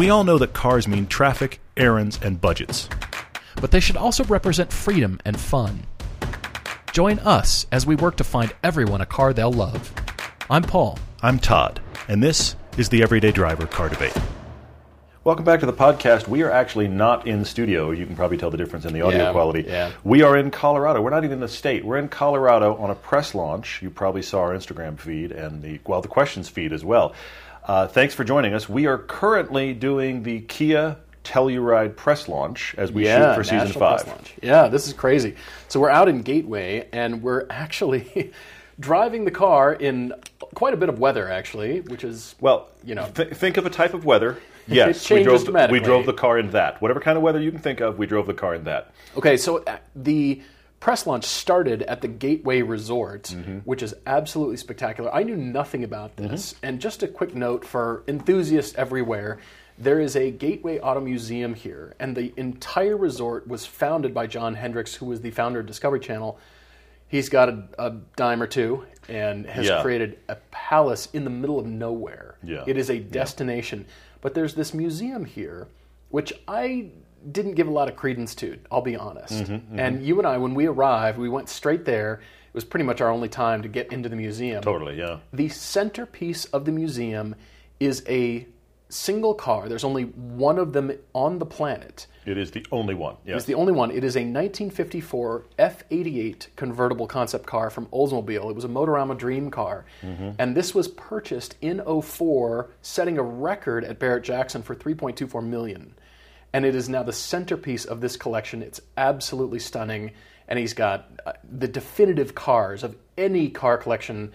We all know that cars mean traffic, errands, and budgets. But they should also represent freedom and fun. Join us as we work to find everyone a car they'll love. I'm Paul. I'm Todd, and this is the Everyday Driver Car Debate. Welcome back to the podcast. We are actually not in studio. You can probably tell the difference in the audio Yeah, quality. yeah. We are in Colorado. We're not even in the state. We're in Colorado on a press launch. You probably saw our Instagram feed and the well, the questions feed as well. Uh, thanks for joining us. We are currently doing the Kia Telluride press launch as we shoot for season five. Yeah, this is crazy. So we're out in Gateway, and we're actually driving the car in quite a bit of weather, actually, which is Well, You know. th- think of a type of weather. Yes, we drove. The, we drove the car in that. Whatever kind of weather you can think of, we drove the car in that. Okay, so uh, the press launch started at the Gateway Resort, Mm-hmm. which is absolutely spectacular. I knew nothing about this. And just a quick note for enthusiasts everywhere there is a Gateway Auto Museum here, and the entire resort was founded by John Hendricks, who was the founder of Discovery Channel. He's got a, a dime or two and has Yeah. created a palace in the middle of nowhere. Yeah. It is a destination. But there's this museum here, which I didn't give a lot of credence to, I'll be honest. Mm-hmm, And you and I, when we arrived, we went straight there. It was pretty much our only time to get into the museum. Totally, yeah. The centerpiece of the museum is a single car. There's only one of them on the planet. It is the only one. Yeah. It's the only one. It is a 1954 F88 convertible concept car from Oldsmobile. It was a Motorama dream car. And this was purchased in 04, setting a record at Barrett Jackson for 3.24 million. And it is now the centerpiece of this collection. It's absolutely stunning. And he's got uh, the definitive cars of any car collection.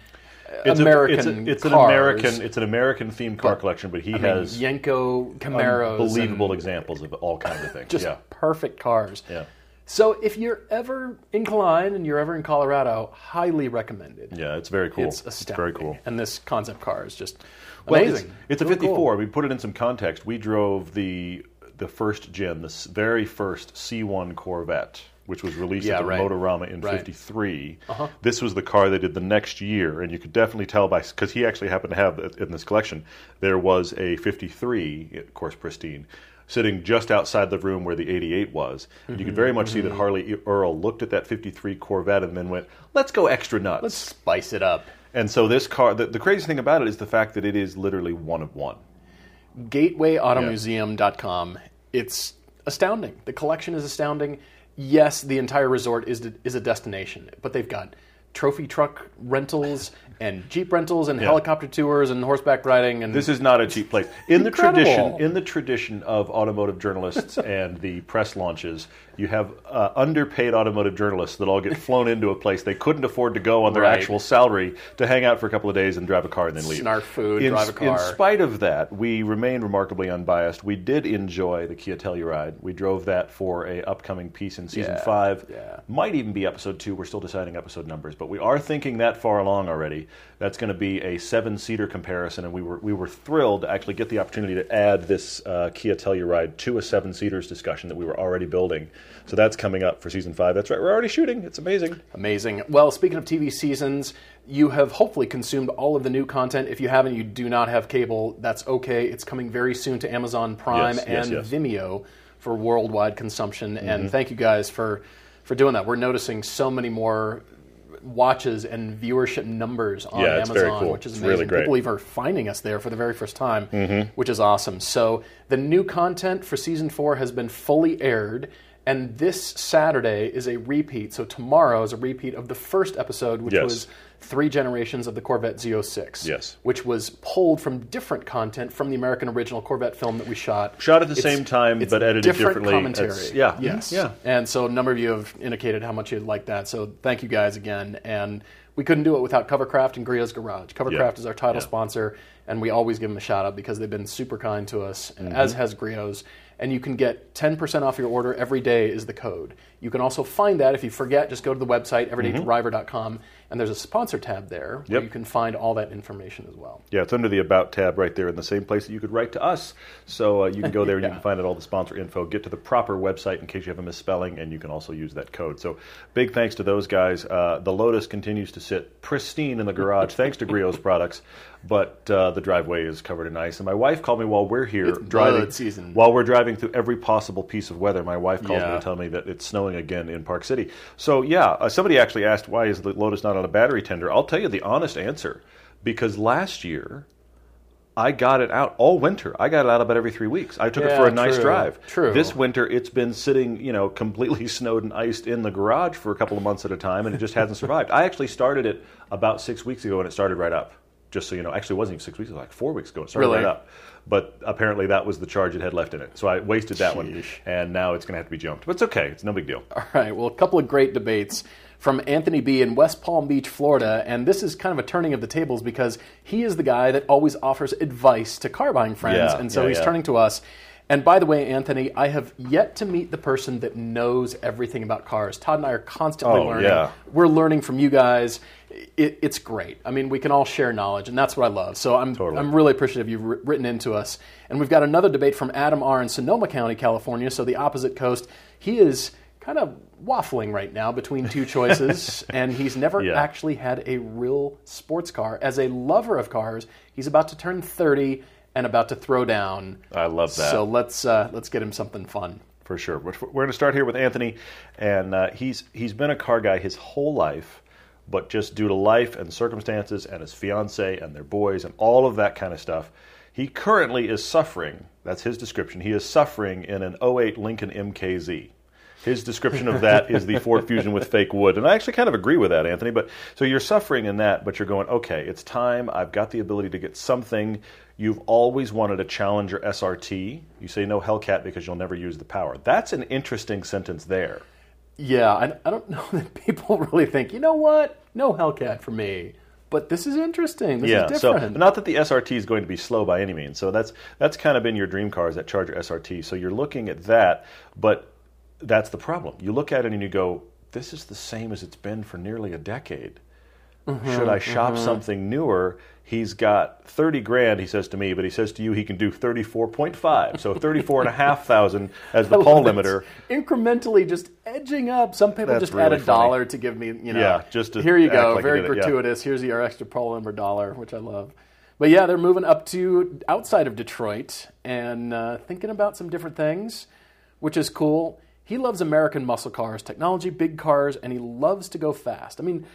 uh, it's American A, it's a, it's an. American. It's an American themed car collection, but he I mean, has Yenko Camaros. unbelievable and- examples of all kinds of things. just yeah. perfect cars. Yeah. So if you're ever inclined and you're ever in Colorado, highly recommended. Yeah, it's very cool. It's astounding. very cool. And this concept car is just Well, amazing. It's, it's a Really cool. 54. We put it in some context. We drove the the first gen, the very first C1 Corvette, which was released Yeah, at the right. Motorama in Right. Uh-huh. 53. This was the car they did the next year, and you could definitely tell by because he actually happened to have in this collection. There was a 53, of course, pristine. Sitting just outside the room where the 88 was. And you could Mm-hmm, very much see that Harley Earl looked at that 53 Corvette and then went, let's go extra nuts. Let's spice it up. And so this car, the, the crazy thing about it is the fact that it is literally one of one. GatewayAutomuseum.com. It's astounding. The collection is astounding. Yes, the entire resort is is a destination, but they've got trophy truck rentals and jeep rentals and helicopter tours and horseback riding and This is not a cheap place. In the tradition, in the tradition of automotive journalists and the press launches, you have uh, underpaid automotive journalists that all get flown into a place they couldn't afford to go on their Right. actual salary to hang out for a couple of days and drive a car and then leave. Snark food, in, drive a car. In spite of that, we remain remarkably unbiased. We did enjoy the Kia Telluride. We drove that for a upcoming piece in season Yeah, five. yeah. Might even be episode two. We're still deciding episode numbers, but we are thinking that far along already. That's going to be a seven-seater comparison, and we were we were thrilled to actually get the opportunity to add this uh, Kia Telluride to a seven-seaters discussion that we were already building. So that's coming up for season five. That's right. We're already shooting. It's amazing. Amazing. Well, speaking of TV seasons, you have hopefully consumed all of the new content. If you haven't, you do not have cable. That's okay. It's coming very soon to Amazon Prime Yes, yes, and yes. Vimeo for worldwide consumption. Mm-hmm. And thank you guys for for doing that. We're noticing so many more watches and viewership numbers on Yeah, Amazon, cool. which is amazing. really great. People even are finding us there for the very first time, Mm-hmm. which is awesome. So the new content for season four has been fully aired. And this Saturday is a repeat. So tomorrow is a repeat of the first episode, which Yes. was three generations of the Corvette Z06. Yes. Which was pulled from different content from the American original Corvette film that we shot. Shot at the It's- same time, it's but edited different differently. commentary. It's- yeah. Yes. Yeah. And so a number of you have indicated how much you'd like that. So thank you guys again. And we couldn't do it without Covercraft and Griot's Garage. Covercraft Yeah. is our title Yeah. sponsor, and we always give them a shout out because they've been super kind to us, Mm-hmm. as has Griot's. And you can get 10% off your order every day is the code. You can also find that if you forget, just go to the website, everydaydriver.com, and there's a sponsor tab there where Yep. you can find all that information as well. Yeah, it's under the About tab right there in the same place that you could write to us. So uh, you can go there and you can find out all the sponsor info. Get to the proper website in case you have a misspelling, and you can also use that code. So big thanks to those guys. Uh, the Lotus continues to sit pristine in the garage thanks to Griot's products. But uh, the driveway is covered in ice. And my wife called me while we're here It's driving. season. While we're driving through every possible piece of weather, my wife calls me to tell me that it's snowing again in Park City. So yeah, uh, somebody actually asked why is the Lotus not on a battery tender? I'll tell you the honest answer, because last year. I got it out all winter. I got it out about every three weeks. I took it for a nice true. drive. True. This winter, it's been sitting, you know, completely snowed and iced in the garage for a couple of months at a time, and it just hasn't survived. I actually started it about six weeks ago, and it started right up. Just so you know, actually, it wasn't even six weeks; it was like four weeks ago. It started Really? right up. But apparently, that was the charge it had left in it. So I wasted that one, and now it's going to have to be jumped. But it's okay; it's no big deal. All right. Well, a couple of great debates from Anthony B. in West Palm Beach, Florida. And this is kind of a turning of the tables because he is the guy that always offers advice to car buying friends. Yeah, and so yeah, he's yeah. turning to us. And by the way, Anthony, I have yet to meet the person that knows everything about cars. Todd and I are constantly Oh, learning. yeah. We're learning from you guys. It, it's great. I mean, we can all share knowledge, and that's what I love. So I'm, Totally. I'm really appreciative you've written into us. And we've got another debate from Adam R. in Sonoma County, California, so the opposite coast. He is kind of waffling right now between two choices, and he's never Yeah. actually had a real sports car. As a lover of cars, he's about to turn 30 and about to throw down. I love that. So let's uh, let's get him something fun. for sure. We're, we're going to start here with Anthony, and uh, he's he's been a car guy his whole life, but just due to life and circumstances and his fiance and their boys and all of that kind of stuff, he currently is suffering. That's his description. He is suffering in an 08 Lincoln MKZ. His description of that is the Ford Fusion with fake wood. And I actually kind of agree with that, Anthony. But so you're suffering in that, but you're going, okay, it's time. I've got the ability to get something. You've always wanted a Challenger SRT. You say no Hellcat because you'll never use the power. That's an interesting sentence there. Yeah, I, I don't know that people really think, you know what? No Hellcat for me. But this is interesting. This yeah, is so not that the SRT is going to be slow by any means. So that's that's kind of been your dream car is that Charger SRT. So you're looking at that, but that's the problem. You look at it and you go, "This is the same as it's been for nearly a decade." Mm-hmm, Should I shop something newer? He's got 30 grand, he says to me, but he says to you he can do 34.5. So 34 and a half thousand as the Paul limiter. Incrementally just edging up. Some people That's just add a funny. dollar to give me, you know. Yeah, just to here you go. like you Very it, yeah. gratuitous. Here's your extra pro number dollar, which I love. But yeah, they're moving up to outside of Detroit and uh, thinking about some different things, which is cool. He loves American muscle cars, technology, big cars, and he loves to go fast. I mean,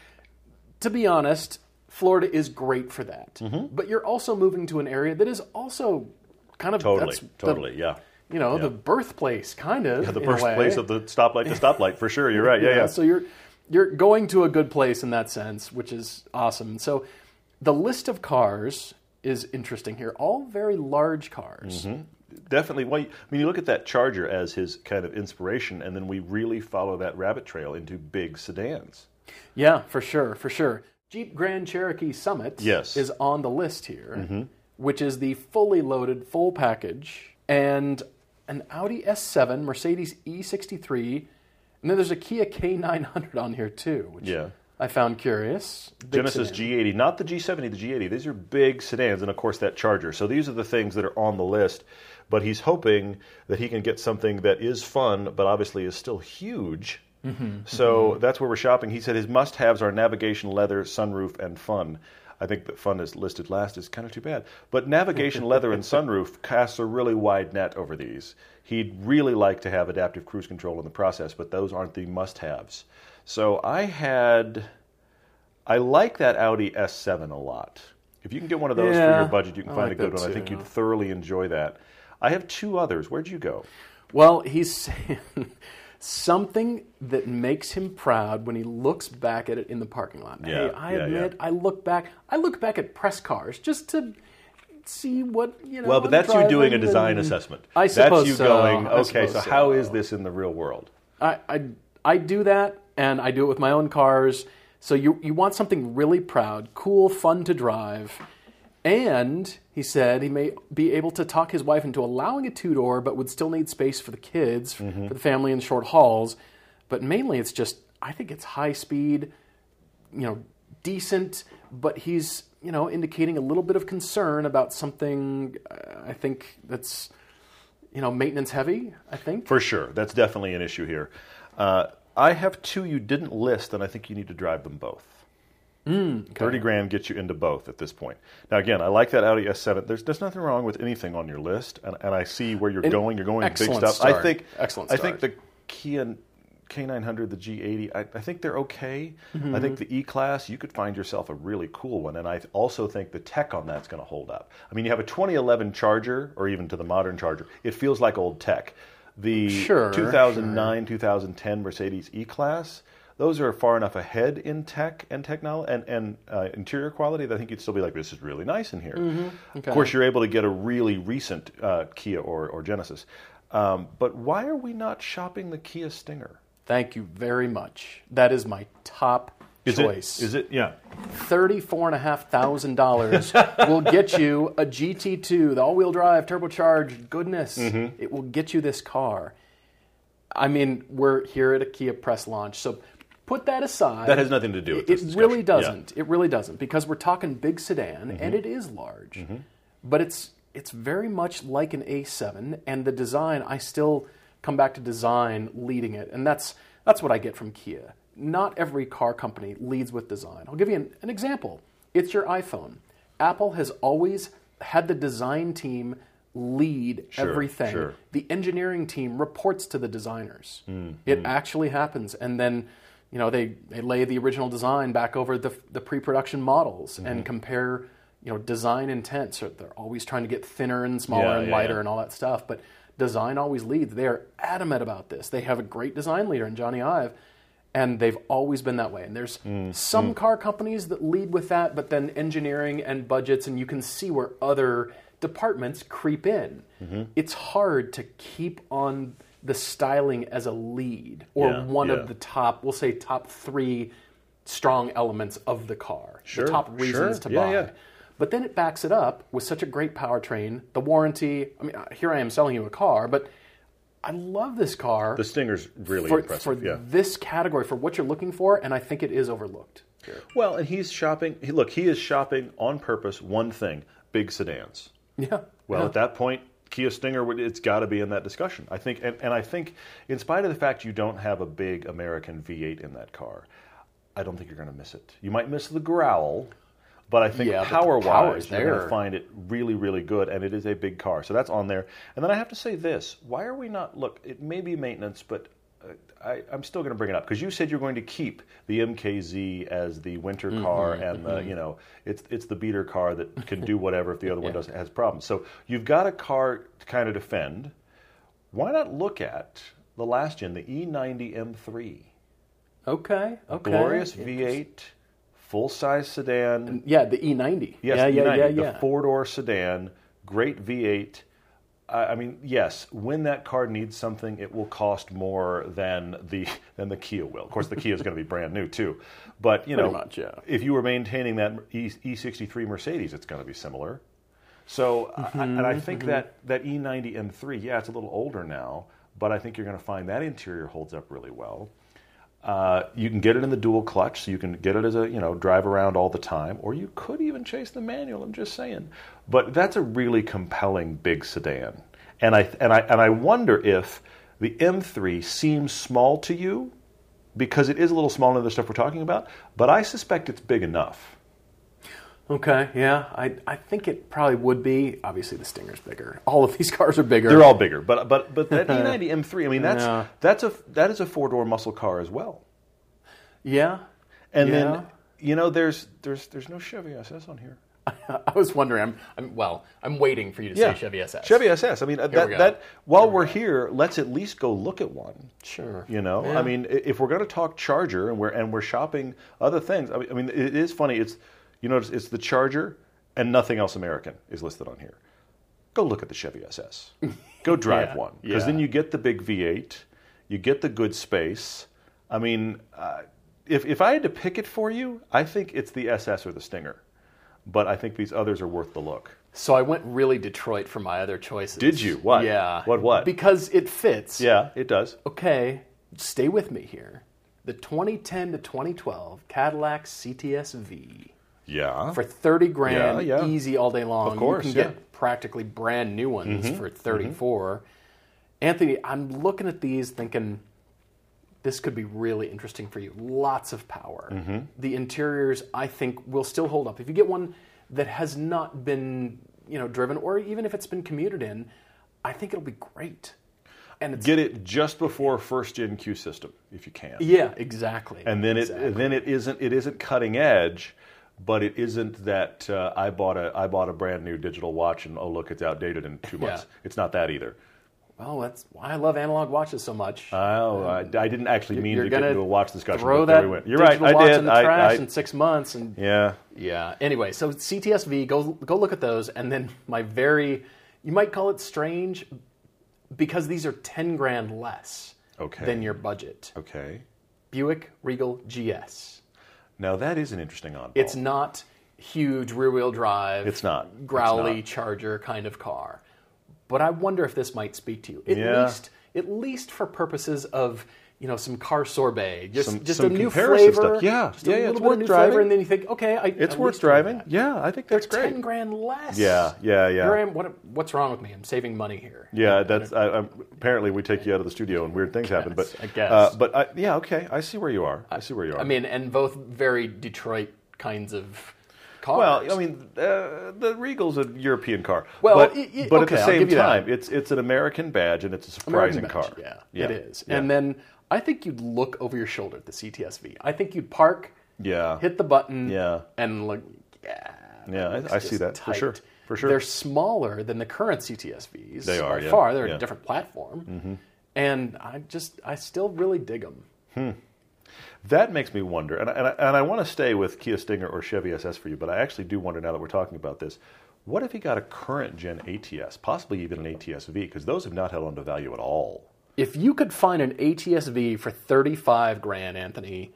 to be honest, Florida is great for that. Mm-hmm. But you're also moving to an area that is also kind of Totally, that's the- totally, yeah. you know, the birthplace, kind of. The in birthplace of the stoplight to stoplight, for sure. You're right. Yeah, yeah. So you're you're going to a good place in that sense, which is awesome. So the list of cars is interesting here. All very large cars. Mm-hmm. Definitely. Well, I mean, you look at that Charger as his kind of inspiration, and then we really follow that rabbit trail into big sedans. Yeah, for sure, for sure. Jeep Grand Cherokee Summit Yes. Mm-hmm. is on the list here, which is the fully loaded full package, and an Audi S7, Mercedes E63, and then there's a Kia K900 on here too, which Yeah. I found curious. Big Genesis sedan. G80, not the G70, the G80. These are big sedans, and of course that Charger. So these are the things that are on the list. But he's hoping that he can get something that is fun, but obviously is still huge. Mm-hmm. So mm-hmm. that's where we're shopping. He said his must-haves are navigation, leather, sunroof, and fun. I think that fun is listed last is kind of too bad. But navigation, leather, and sunroof casts a really wide net over these. He'd really like to have adaptive cruise control in the process, but those aren't the must-haves. So I had, I like that Audi S7 a lot. If you can get one of those for your budget, you can I find like a good one. I think too. you'd thoroughly enjoy that. I have two others. Where'd you go? Well, he's saying something that makes him proud when he looks back at it in the parking lot. Yeah, hey, I yeah, admit, yeah. I look back. I look back at press cars just to see what you know. Well, but that's you doing a design and- assessment. I suppose That's you so. going, okay, so how so. is this in the real world? I, I I do that, and I do it with my own cars. So you you want something really proud, cool, fun to drive, and he said he may be able to talk his wife into allowing a two door, but would still need space for the kids, Mm-hmm. for the family, and short hauls. But mainly, it's just I think it's high speed, you know, decent, but he's you know indicating a little bit of concern about something. Uh, I think that's you know maintenance heavy. I think. For sure. That's definitely an issue here. Uh, I have two you didn't list, and I think you need to drive them both. Thirty grand gets you into both at this point. Now, again, I like that Audi S7. There's there's nothing wrong with anything on your list, and, and I see where you're going. You're going big excellent stuff. I think Excellent I think the Kia K900, the G80, I, I think they're okay. Mm-hmm. I think the E Class, you could find yourself a really cool one, and I also think the tech on that's going to hold up. I mean, you have a 2011 Charger, or even to the modern Charger, it feels like old tech. The Sure, 2009, 2010 Mercedes E Class, those are far enough ahead in tech and technology and, and uh, interior quality that I think you'd still be like, this is really nice in here. Mm-hmm. Of course, you're able to get a really recent uh, Kia or, or Genesis. Um, but why are we not shopping the Kia Stinger? Thank you very much. That is my top Is choice. it? Is it? Yeah. Thirty-four and a half thousand dollars will get you a GT2, the all-wheel drive, turbocharged. Goodness, Mm-hmm. it will get you this car. I mean, we're here at a Kia press launch, so put that aside. That has nothing to do with It, this it really doesn't. It really doesn't because we're talking big sedan, mm-hmm. and Mm-hmm. it is large, mm-hmm. but it's it's very much like an A7, and the design. I still come back to design leading it, and that's that's what I get from Kia. Not every car company leads with design. I'll give you an, an example. It's your iPhone. Apple has always had the design team lead Sure, everything. sure. The engineering team reports to the designers. Mm, it mm. actually happens, and then you know they, they lay the original design back over the, the pre-production models and compare you know design intent. So they're always trying to get thinner and smaller Yeah, and yeah, lighter yeah. and all that stuff. But design always leads. They are adamant about this. They have a great design leader in Jony Ive. And they've always been that way. And there's Mm, some car companies that lead with that, but then engineering and budgets, and you can see where other departments creep in. Mm-hmm. It's hard to keep on the styling as a lead or Yeah, one yeah. of the top, we'll say top three strong elements of the car, Sure, the top reasons sure. to buy. yeah. But then it backs it up with such a great powertrain, the warranty. I mean, uh, here I am selling you a car, but I love this car The Stinger's really for, impressive. for yeah. this category, for what you're looking for, and I think it is overlooked. here. Well, and he's shopping. He, look, he is shopping on purpose. One thing: big sedans. Yeah. Well, yeah. at that point, Kia Stinger, it's got to be in that discussion. I think, and, and I think, in spite of the fact you don't have a big American V8 in that car, I don't think you're going to miss it. You might miss the growl, but I think Yeah, power wise, you're going to find it really, really good, and it is a big car. So that's on there. And then I have to say this: Why are we not? Look, it may be maintenance, but. I, I'm still going to bring it up because you said you're going to keep the MKZ as the winter Mm-hmm, car, and the, you know it's it's the beater car that can do whatever if the other one doesn't has problems. So you've got a car to kind of defend. Why not look at the last gen, the E E90 M3, Okay. Okay. glorious V8, full size sedan. Yeah, the E90. Yes, yeah, the yeah, E90, yeah, the four door sedan, great V8. I I mean, yes, when that car needs something, it will cost more than the than the Kia will. Of course, the Kia is going to be brand new too, but you Pretty know, much, yeah. if you were maintaining that E E63 Mercedes, it's going to be similar. So, Mm-hmm, and I think that that E E90 M3, yeah, it's a little older now, but I think you're going to find that interior holds up really well. Uh, you can get it in the dual clutch, so you can get it as a you know drive around all the time, or you could even chase the manual. I'm just saying, but that's a really compelling big sedan, and I and I and I wonder if the M3 seems small to you because it is a little smaller than the stuff we're talking about, but I suspect it's big enough. Okay, yeah. I, I think it probably would be. Obviously, the Stinger's bigger. All of these cars are bigger. They're all bigger, but but but that E90 M3, I mean that's Yeah. that's a that is a four door muscle car as well. Yeah. And Yeah. then you know there's there's there's no Chevy SS on here. I was wondering. I'm, I'm well. I'm waiting for you to say Chevy SS. Chevy SS. I mean, uh, that, that while we're here, let's at least go look at one. Sure. You know, Yeah. I mean, if we're going to talk Charger and we're and we're shopping other things, I mean, it is funny. It's you notice it's, the Charger and nothing else American is listed on here. Go look at the Chevy SS. Go drive Yeah, one because yeah. then you get the big V8, you get the good space. I mean, uh, if if I had to pick it for you, I think it's the SS or the Stinger, but I think these others are worth the look. So I went really Detroit for my other choices. Did you? What? Yeah. What, what? Because it fits. Yeah, it does. Okay, stay with me here. The 2010 to 2012 Cadillac CTS V Yeah. for 30 grand, Yeah, yeah. easy all day long. Of course, you can yeah. Mm-hmm. get practically brand new ones for 34. Anthony, I'm looking at these thinking this could be really interesting for you. Lots of power. Mm-hmm. The interiors, I think, will still hold up. If you get one that has not been, you know, driven, or even if it's been commuted in, I think it'll be great. And it's Get it just before first gen CUE system if you can. yeah, exactly. and then exactly. it then it isn't it isn't cutting edge, but it isn't that uh, I bought a I bought a brand new digital watch and oh look it's outdated in two months. Yeah. It's not that either. well, that's why I love analog watches so much. Oh, I, I didn't actually mean to get into a watch discussion. Throw that we went. You're right. I watch did. in the I, trash I- in six months, and yeah. Yeah. Anyway, so CTSV, go go look at those, and then my very, you might call it strange, because these are ten grand less Okay. than your budget. Okay. Buick Regal GS. Now that is an interesting oddball. It's not huge rear wheel drive. It's not. It's growly not. Charger kind of car, but I wonder if this might speak to you. At Yeah. least, at least for purposes of. You know, some car sorbet, just Some- just some a new flavor, stuff. Yeah. just Yeah, a yeah, little it's bit of worth new driving. flavor, and then you think, okay, I, It's worth driving. that. Yeah, I think that's They're great. ten grand less. Yeah, yeah, yeah. Here I am. What, what's wrong with me? I'm saving money here. Yeah, that's I, apparently we take you out of the studio and weird things happen. But I guess. uh, but I, yeah, okay, I see where you are. I see where you are. I mean, and both very Detroit kinds of cars. well, I mean, uh, the Regal's a European car. Well, but, y- y- but okay, at the same time, it's it's an American badge and it's a surprising American car. badge, Yeah, it is. Yeah. And then I think you'd look over your shoulder at the CTSV. I think you'd park, yeah, hit the button, Yeah. and look. Yeah, Yeah, I- I see that, for sure, for sure. They're smaller than the current CTSVs. They are, by yeah, far. They're yeah. Mm-hmm. a different platform, and I just I still really dig them. That makes me wonder, and I, and I, and I want to stay with Kia Stinger or Chevy SS for you, but I actually do wonder now that we're talking about this. What if he got a current gen ATS, possibly even an ATS-V, because those have not held on to value at all. If you could find an ATS-V for thirty-five grand, Anthony,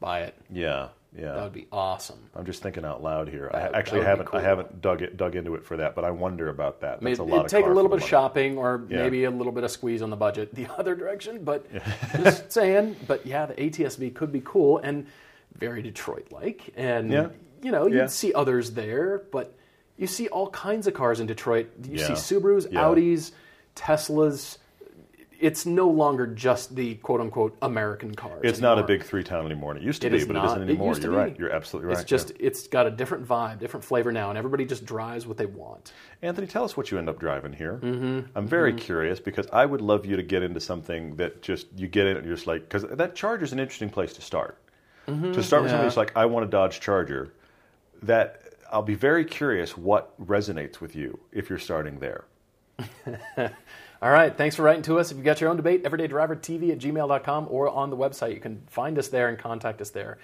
buy it. Yeah, yeah. That would be awesome. I'm just thinking out loud here. I actually that would be haven't cool. I haven't dug it dug into it for that, but I wonder about that. That's It, a lot it'd take a little bit of shopping or Yeah. maybe a little bit of squeeze on the budget the other direction, but just saying. But yeah, the ATSV could be cool and very Detroit-like, and Yeah. you know you'd see others there, but you see all kinds of cars in Detroit. You see Subarus. Audis, Teslas. It's no longer just the quote-unquote American cars. It's not a big three town anymore. It used to It be, is but not. it isn't It anymore. to You're right. You're absolutely right. It's just it's got a different vibe, different flavor now, and everybody just drives what they want. Anthony, tell us what you end up driving here. Mm-hmm. I'm very curious because I would love you to get into something that just you get in and you're just like because that Charger's an interesting place to start. To start with Mm-hmm. yeah. somebody who's like, I want a Dodge Charger. That I'll be very curious what resonates with you if you're starting there. All right. Thanks for writing to us. If you've got your own debate, everydaydrivertv at gmail.com or on the website. You can find us there and contact us there.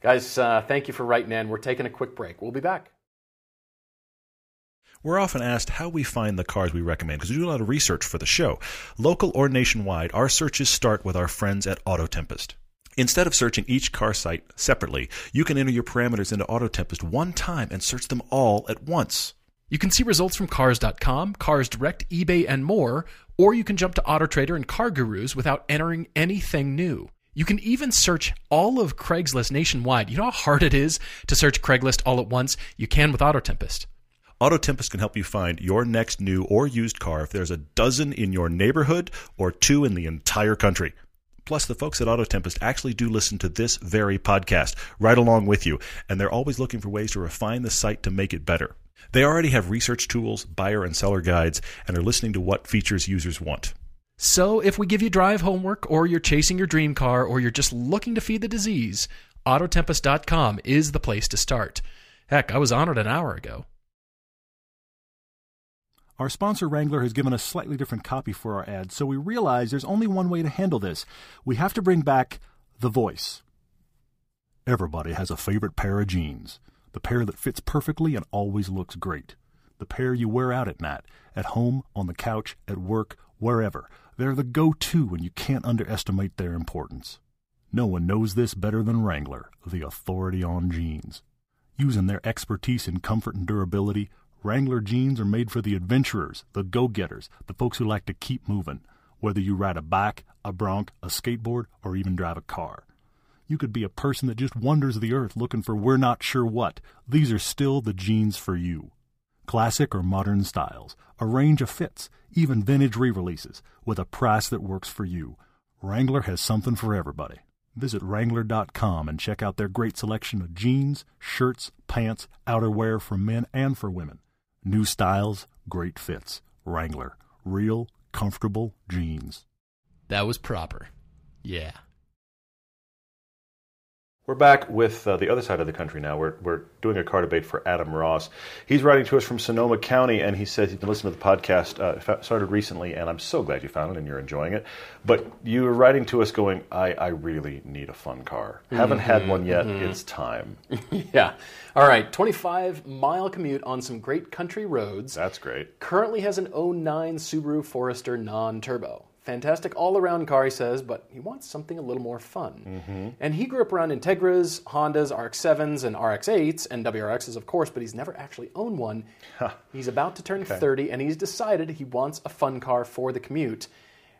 Guys, uh, thank you for writing in. We're taking a quick break. We'll be back. We're often asked how we find the cars we recommend because we do a lot of research for the show. Local or nationwide, our searches start with our friends at Auto Tempest. Instead of searching each car site separately, you can enter your parameters into Auto Tempest one time and search them all at once. You can see results from Cars.com, Cars Direct, eBay, and more, or you can jump to AutoTrader and Car Gurus without entering anything new. You can even search all of Craigslist nationwide. You know how hard it is to search Craigslist all at once? You can with Auto Tempest. Auto Tempest can help you find your next new or used car if there's a dozen in your neighborhood or two in the entire country. Plus, the folks at Auto Tempest actually do listen to this very podcast right along with you, and they're always looking for ways to refine the site to make it better. They already have research tools, buyer and seller guides, and are listening to what features users want. So, if we give you drive homework, or you're chasing your dream car, or you're just looking to feed the disease, Autotempest.com is the place to start. Heck, I was on it an hour ago. Our sponsor Wrangler has given us slightly different copy for our ad, so we realize there's only one way to handle this. We have to bring back the voice. Everybody has a favorite pair of jeans. The pair that fits perfectly and always looks great. The pair you wear out at night, at home, on the couch, at work, wherever. They're the go to, and you can't underestimate their importance. No one knows this better than Wrangler, the authority on jeans. Using their expertise in comfort and durability, Wrangler jeans are made for the adventurers, the go getters, the folks who like to keep moving, whether you ride a bike, a bronc, a skateboard, or even drive a car. You could be a person that just wanders the earth looking for we're not sure what. These are still the jeans for you. Classic or modern styles, a range of fits, even vintage re releases, with a price that works for you. Wrangler has something for everybody. Visit Wrangler.com and check out their great selection of jeans, shirts, pants, outerwear for men and for women. New styles, great fits. Wrangler. Real, comfortable jeans. That was proper. Yeah. We're back with uh, the other side of the country now. We're, we're doing a car debate for Adam Ross. He's writing to us from Sonoma County, and he says he's been listening to the podcast, uh, started recently, and I'm so glad you found it and you're enjoying it. But you were writing to us going, I, I really need a fun car. Haven't had one yet. Mm-hmm. It's time. yeah. All right. 25 mile commute on some great country roads. That's great. Currently has an 09 Subaru Forester non turbo. Fantastic all around car, he says, but he wants something a little more fun. Mm-hmm. And he grew up around Integras, Hondas, RX 7s, and RX 8s, and WRXs, of course, but he's never actually owned one. He's about to turn okay. 30, and he's decided he wants a fun car for the commute.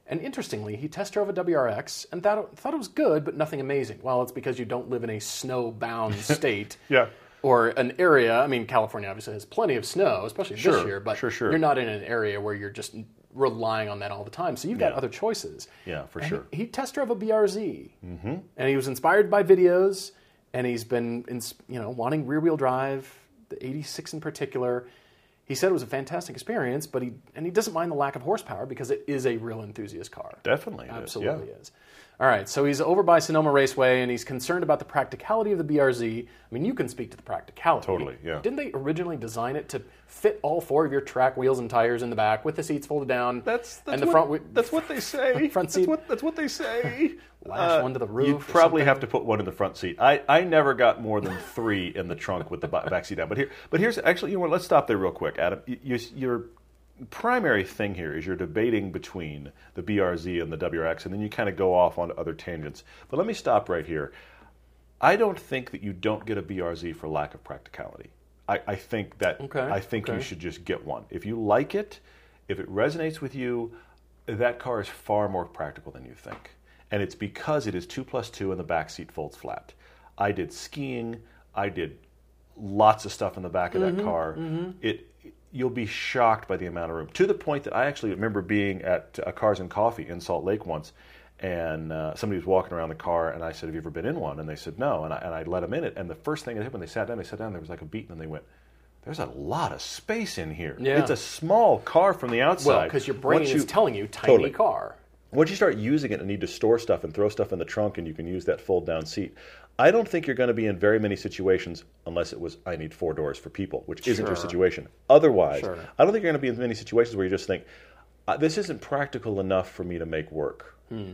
And interestingly, he test drove a WRX and thought, thought it was good, but nothing amazing. Well, it's because you don't live in a snow bound state. yeah or an area. I mean, California obviously has plenty of snow, especially sure, this year. But sure, sure. you're not in an area where you're just relying on that all the time. So you've got yeah. other choices. Yeah, for and sure. He, he, test drove a BRZ, mm-hmm. and he was inspired by videos, and he's been, in, you know, wanting rear wheel drive, the '86 in particular. He said it was a fantastic experience, but he and he doesn't mind the lack of horsepower because it is a real enthusiast car. Definitely, absolutely is. Yeah. is. All right, so he's over by Sonoma Raceway and he's concerned about the practicality of the BRZ. I mean, you can speak to the practicality. Totally, yeah. Didn't they originally design it to fit all four of your track wheels and tires in the back with the seats folded down? That's, that's and the what, front. That's what they say. front seat. That's what, that's what they say. Lash uh, one to the roof. You probably have to put one in the front seat. I, I never got more than three in the trunk with the back seat down. But here, but here's actually, you know what? Let's stop there real quick, Adam. You, you're primary thing here is you're debating between the BRZ and the WRX, and then you kind of go off on other tangents. But let me stop right here. I don't think that you don't get a BRZ for lack of practicality. I, I think that okay, I think okay. you should just get one. If you like it, if it resonates with you, that car is far more practical than you think. And it's because it is two plus two and the back seat folds flat. I did skiing. I did lots of stuff in the back of mm-hmm, that car. Mm-hmm. It you'll be shocked by the amount of room. To the point that I actually remember being at uh, Cars and Coffee in Salt Lake once, and uh, somebody was walking around the car, and I said, "Have you ever been in one?" And they said, "No." And I, and I let them in it. And the first thing they did when they sat down, they sat down. There was like a beat, and they went, "There's a lot of space in here. Yeah. It's a small car from the outside." Well, because your brain Once is telling you tiny totally. car. Once you start using it and need to store stuff and throw stuff in the trunk, and you can use that fold down seat. I don't think you're going to be in very many situations unless it was I need four doors for people, which isn't your Sure. situation. Otherwise, Sure. I don't think you're going to be in many situations where you just think uh, this isn't practical enough for me to make work. Hmm.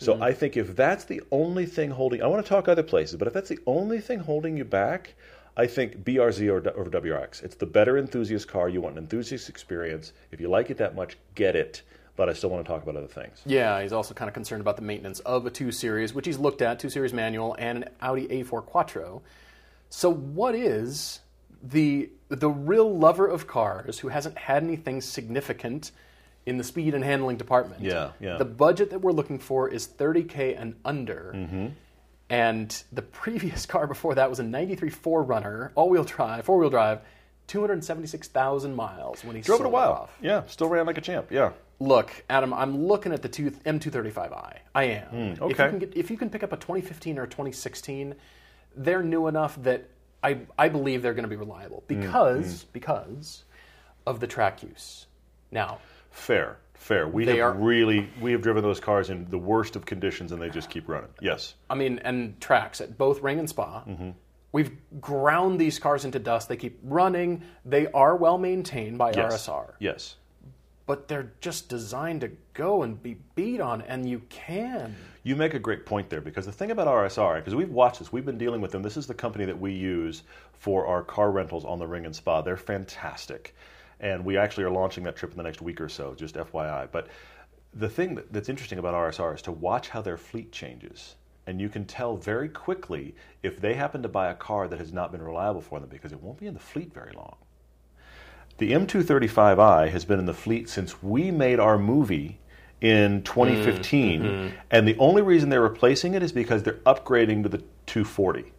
So I think if that's the only thing holding, I want to talk other places, but if that's the only thing holding you back, I think BRZ or, or WRX. It's the better enthusiast car. You want an enthusiast experience. If you like it that much, get it. But I still want to talk about other things. Yeah, he's also kind of concerned about the maintenance of a 2 Series, which he's looked at, 2 Series manual, and an Audi A4 Quattro. So, what is the the real lover of cars who hasn't had anything significant in the speed and handling department? Yeah, yeah. The budget that we're looking for is 30k and under. Mm-hmm. And the previous car before that was a 93 4Runner, all-wheel drive, four-wheel drive, 276,000 miles when he Drove it a while. off. Yeah, still ran like a champ. Yeah. Look, Adam, I'm looking at the two, M235i. I am. If you, Hmm, okay. can get, if you can pick up a 2015 or 2016, they're new enough that I, I believe they're going to be reliable Hmm, because because of the track use. Now, Fair, fair. We have are- really we have driven those cars in the worst of conditions, and they just keep running. Yes. I mean, and tracks at both Ring and Spa. Mm-hmm. We've ground these cars into dust. They keep running. They are well maintained by Yes. RSR, Yes. But they're just designed to go and be beat on, and you can. You make a great point there because the thing about RSR, because we've watched this, we've been dealing with them. This is the company that we use for our car rentals on the Ring and Spa. They're fantastic. And we actually are launching that trip in the next week or so, just FYI. But the thing that's interesting about RSR is to watch how their fleet changes. And you can tell very quickly if they happen to buy a car that has not been reliable for them because it won't be in the fleet very long. The M235i has been in the fleet since we made our movie in 2015, mm, mm-hmm. and the only reason they're replacing it is because they're upgrading to the 240.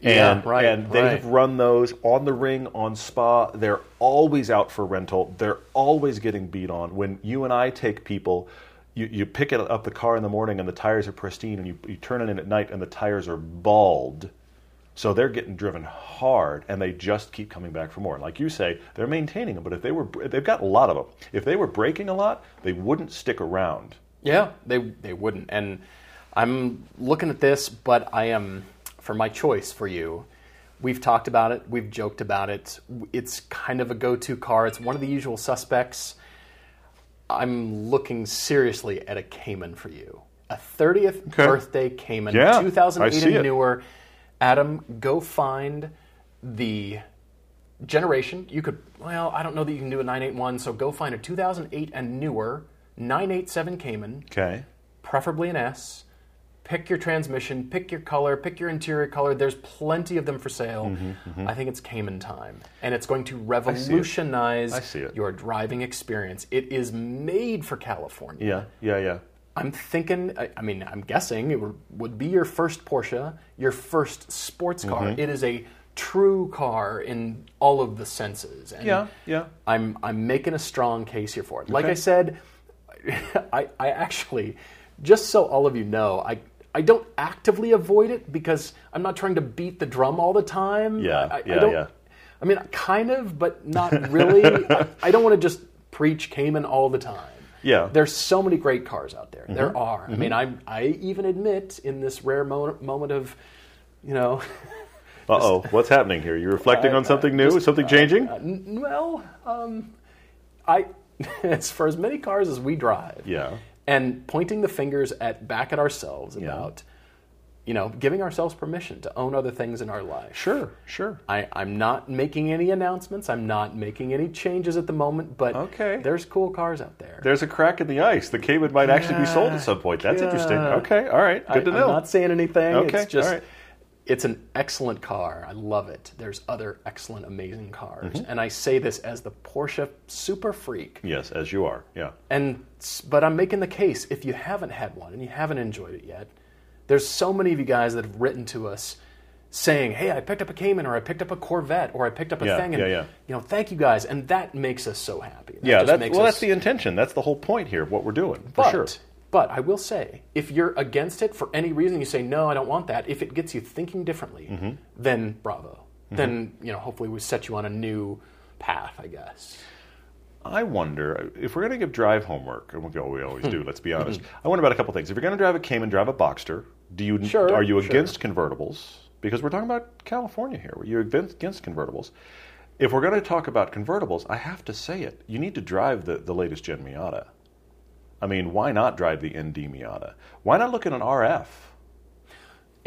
Yeah, And, right, and they right. have run those on the ring, on spa. They're always out for rental. They're always getting beat on. When you and I take people, you, you pick it up the car in the morning and the tires are pristine, and you, you turn it in at night and the tires are bald. So they're getting driven hard, and they just keep coming back for more. And like you say, they're maintaining them. But if they were, they've got a lot of them. If they were breaking a lot, they wouldn't stick around. Yeah, they they wouldn't. And I'm looking at this, but I am for my choice for you. We've talked about it. We've joked about it. It's kind of a go-to car. It's one of the usual suspects. I'm looking seriously at a Cayman for you. A 30th Okay. birthday Cayman, Yeah, I 2008 see and newer. Adam, go find the generation. You could, well, I don't know that you can do a 981, so go find a 2008 and newer 987 Cayman Okay. preferably an S. Pick your transmission, pick your color, pick your interior color. There's plenty of them for sale. Mm-hmm, I think it's Cayman time. And it's going to revolutionize I see it. your driving experience. It is made for California. Yeah. Yeah. Yeah. I'm thinking, I, I mean, I'm guessing it would, would be your first Porsche, your first sports car. Mm-hmm. It is a true car in all of the senses. And Yeah, yeah. I'm, I'm making a strong case here for it. Like Okay. I said, I, I actually, just so all of you know, I, I don't actively avoid it because I'm not trying to beat the drum all the time. Yeah, I, I yeah, don't- yeah. I mean, kind of, but not really. I, I don't want to just preach Cayman all the time. Yeah. Mm-hmm. There's so many great cars out there. There are. I mean, I, I even admit in this rare mo- moment of, you know, Uh oh. What's happening here? You're reflecting on something new? Is something changing? n- well, um, I, as for as many cars as we drive, Yeah. and pointing the fingers at back at ourselves about, you know, giving ourselves permission to own other things in our life. Sure. Sure. I, I'm not making any announcements. I'm not making any changes at the moment, but Okay. there's cool cars out there. There's a crack in the ice. The Cayman might actually be sold at some point. That's interesting. Okay. All right. Good I, to know. I'm not saying anything. Okay, It's just all right. it's an excellent car. I love it. There's other excellent, amazing cars, Mm-hmm. and I say this as the Porsche super freak. yes, as you are. Yeah. And but I'm making the case if you haven't had one and you haven't enjoyed it yet, there's so many of you guys that have written to us saying, "Hey, I picked up a Cayman or I picked up a Corvette or I picked up a Yeah, thing." And, yeah, yeah. You know, thank you guys, and that makes us so happy. That Yeah. makes well, us, that's the intention. That's the whole point here of what we're doing. For but, sure. But I will say, if you're against it for any reason, you say no, I don't want that. If it gets you thinking differently, Mm-hmm. then bravo. Then you know, hopefully, we set you on a new path. I guess. I wonder if we're going to give drive homework, and we go, we always Hmm. do. Let's be honest. I wonder about a couple things. If you're going to drive a Cayman, drive a Boxster. Do you Sure, are you sure. against convertibles? Because we're talking about California here. Are you against against convertibles? If we're going to talk about convertibles, I have to say it. You need to drive the, the latest gen Miata. I mean, why not drive the ND Miata? Why not look at an RF?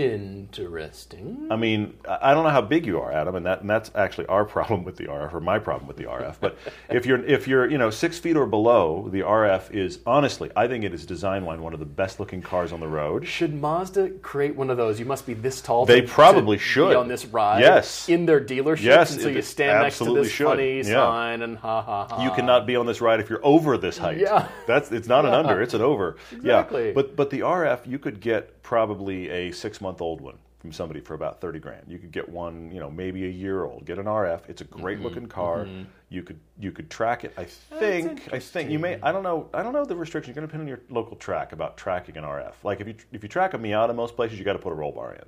Interesting. I mean, I don't know how big you are, Adam, and that and that's actually our problem with the RF, or my problem with the RF. But if you're if you're you know six feet or below, the RF is honestly, I think it is design wise one of the best looking cars on the road. Should Mazda create one of those? You must be this tall. They to, probably to should. Be on this ride. Yes. In their dealerships. Yes, And so you stand next to this should. funny Yeah. sign and ha ha ha. You cannot be on this ride if you're over this height. Yeah. that's it's not an under, it's an over. Exactly. Yeah, but but the RF, you could get probably a six month old one from somebody for about thirty grand. You could get one, you know, maybe a year old. Get an RF. It's a great Mm-hmm. looking car. You could you could track it. I think I think you may. I don't know. I don't know the restrictions. You're going to depend on your local track about tracking an RF. Like if you if you track a Miata, most places you got to put a roll bar in.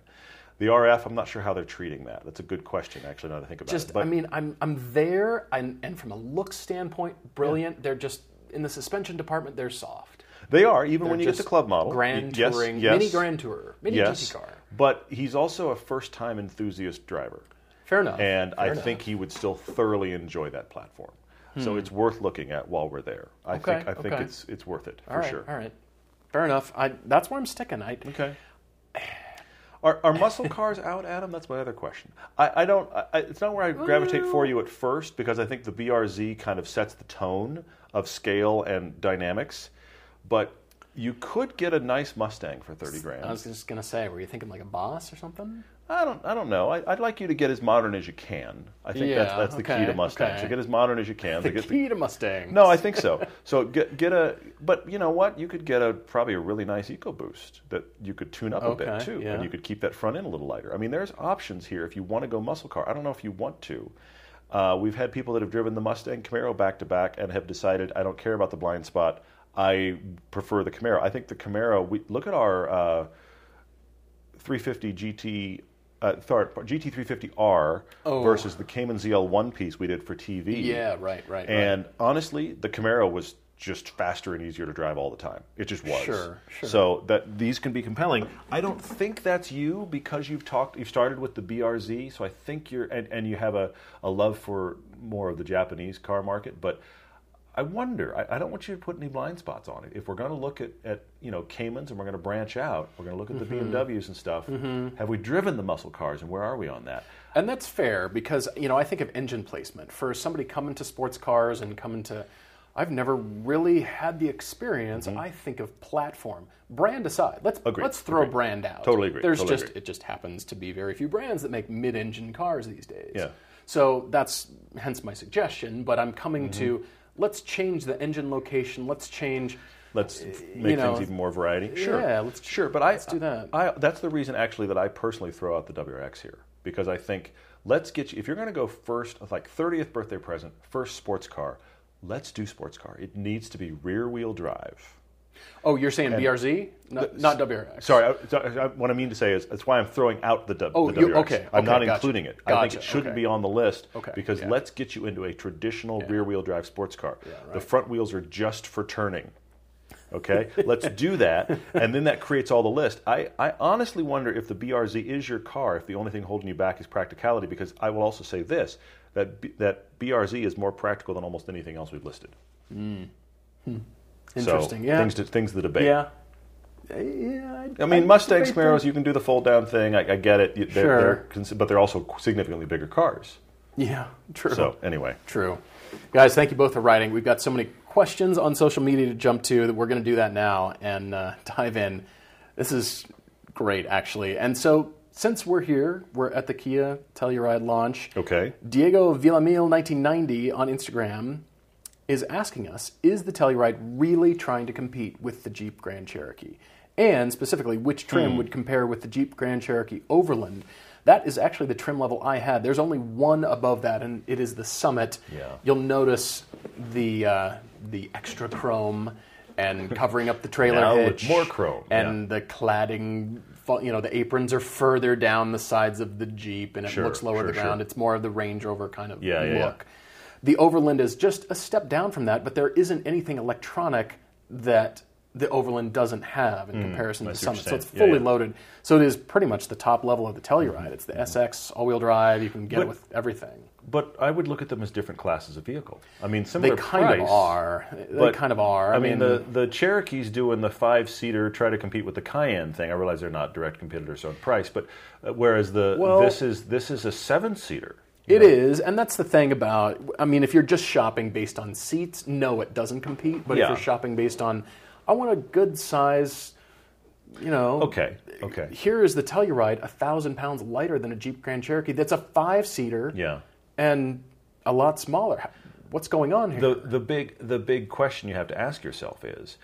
The RF, I'm not sure how they're treating that. That's a good question, actually. Now that I think about Just, it. But I mean, I'm I'm there, and, and from a look standpoint, brilliant. They're just in the suspension department. They're soft. They are even when you get the club model. Grand Yes, touring, yes. mini Grand Tourer, mini yes, GT car. But he's also a first time enthusiast driver. Fair enough. And I enough. think he would still thoroughly enjoy that platform. So it's worth looking at while we're there. I Hmm. Okay, think I think okay. it's it's worth it for All right, sure. all right. Fair enough. I, that's where I'm sticking. I, Okay. Are, are muscle cars out, Adam? That's my other question. I, I don't. I, it's not where I gravitate for you at first because I think the BRZ kind of sets the tone of scale and dynamics. But you could get a nice Mustang for thirty grand. I was just gonna say, were you thinking like a boss or something? I don't. I don't know. I, I'd like you to get as modern as you can. I think that's Yeah, that's the key to Mustangs. okay. So get as modern as you can. The get key to Mustang. no, I think so. So get get a. But you know what? You could get a probably a really nice EcoBoost that you could tune up a bit too, yeah. and you could keep that front end a little lighter. I mean, there's options here if you want to go muscle car. I don't know if you want to. Uh, we've had people that have driven the Mustang Camaro back to back and have decided I don't care about the blind spot. I prefer the Camaro. I think the Camaro. We look at our uh, 350 GT. Uh, sorry, GT350R versus the Cayman ZL one piece we did for TV. Yeah, right, right, And honestly, the Camaro was just faster and easier to drive all the time. It just was. Sure, sure. So that these can be compelling. I don't think that's you because you've talked. You've started with the BRZ, so I think you're and, and you have a, a love for more of the Japanese car market, but. I wonder. I, I don't want you to put any blind spots on it. If we're going to look at, at you know Caymans and we're going to branch out, we're going to look at Mm-hmm. the BMWs and stuff. Have we driven the muscle cars, and where are we on that? And that's fair because you know I think of engine placement for somebody coming to sports cars and coming to. I've never really had the experience. I think of platform, brand aside. Let's Mm-hmm. Agreed, let's throw agreed. brand out. Totally agree, There's totally just agree. it just happens to be very few brands that make mid-engine cars these days. Yeah. So that's hence my suggestion. But I'm coming to Mm-hmm. Let's change the engine location. Let's change. Let's f- make know, things even more variety. Sure, yeah, let's- sure. But I let's do that. I, that's the reason actually that I personally throw out the WRX here because I think let's get you if you're going to go first, like 30th birthday present, first sports car. Let's do sports car. It needs to be rear wheel drive. Oh, you're saying BRZ, not, not WRX. Sorry, I, sorry, what I mean to say is that's why I'm throwing out the, W- Oh, the WRX. okay, I'm okay, not gotcha. including it. Gotcha, I think it shouldn't okay. be on the list Okay, because yeah. let's get you into a traditional rear wheel drive sports car. The right. The front wheels are just for turning. Okay, let's do that, and then that creates all the list. I, I honestly wonder if the BRZ is your car, if the only thing holding you back is practicality. Because I will also say this: that B, that BRZ is more practical than almost anything else we've listed. Hmm. Hmm. Interesting. So, yeah. things to, things to debate. yeah. Yeah. I mean, I'd Mustangs, Camaros, that. you can do the fold down thing. I, I get it. They're, Sure. they're but they're also significantly bigger cars. Yeah. True. So, anyway. True. Guys, thank you both for writing. We've got so many questions on social media to jump to that we're going to do that now and uh, dive in. This is great, actually. And so, since we're here, we're at the Kia Telluride launch. Okay. Diego Villamil 1990 on Instagram is asking us Is the Telluride really trying to compete with the Jeep Grand Cherokee? And specifically, which trim Hmm. would compare with the Jeep Grand Cherokee Overland? That is actually the trim level I had. There's only one above that, and it is the Summit. Yeah. You'll notice the uh, the extra chrome and covering up the trailer Now hitch, more chrome, and the cladding. You know, the aprons are further down the sides of the Jeep, and it Sure, looks lower sure, to the ground. sure. It's more of the Range Rover kind of Yeah, yeah, yeah. The Overland is just a step down from that, but there isn't anything electronic that the Overland doesn't have in comparison to the Summit. So it's saying. Yeah, fully yeah. loaded. So it is pretty much the top level of the Telluride. It's the SX all-wheel drive. You can get it with everything. But I would look at them as different classes of vehicle. I mean, similar. They kind price, of are. They kind of are. I, mean, the, the Cherokee's doing the five seater, try to compete with the Cayenne thing. I realize they're not direct competitors on price, but uh, whereas the Well- this is this is a seven seater. It is, and that's the thing about. I mean, if you're just shopping based on seats, no, it doesn't compete. But Yeah. if you're shopping based on, I want a good size, you know. Okay, okay, Here is the Telluride, a thousand pounds lighter than a Jeep Grand Cherokee. That's a five seater. yeah. And a lot smaller. What's going on here? The the big the big question you have to ask yourself is,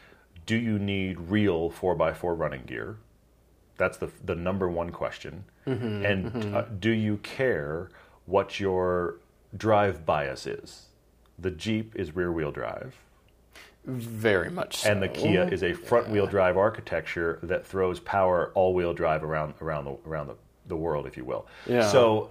do you need real four x four running gear? That's the the number one question. Mm-hmm, and Uh, do you care what your drive bias is? The Jeep is rear wheel drive, Very much so. and the Kia is a front wheel drive architecture that throws power all wheel drive around around the around the, the world, if you will. Yeah. So,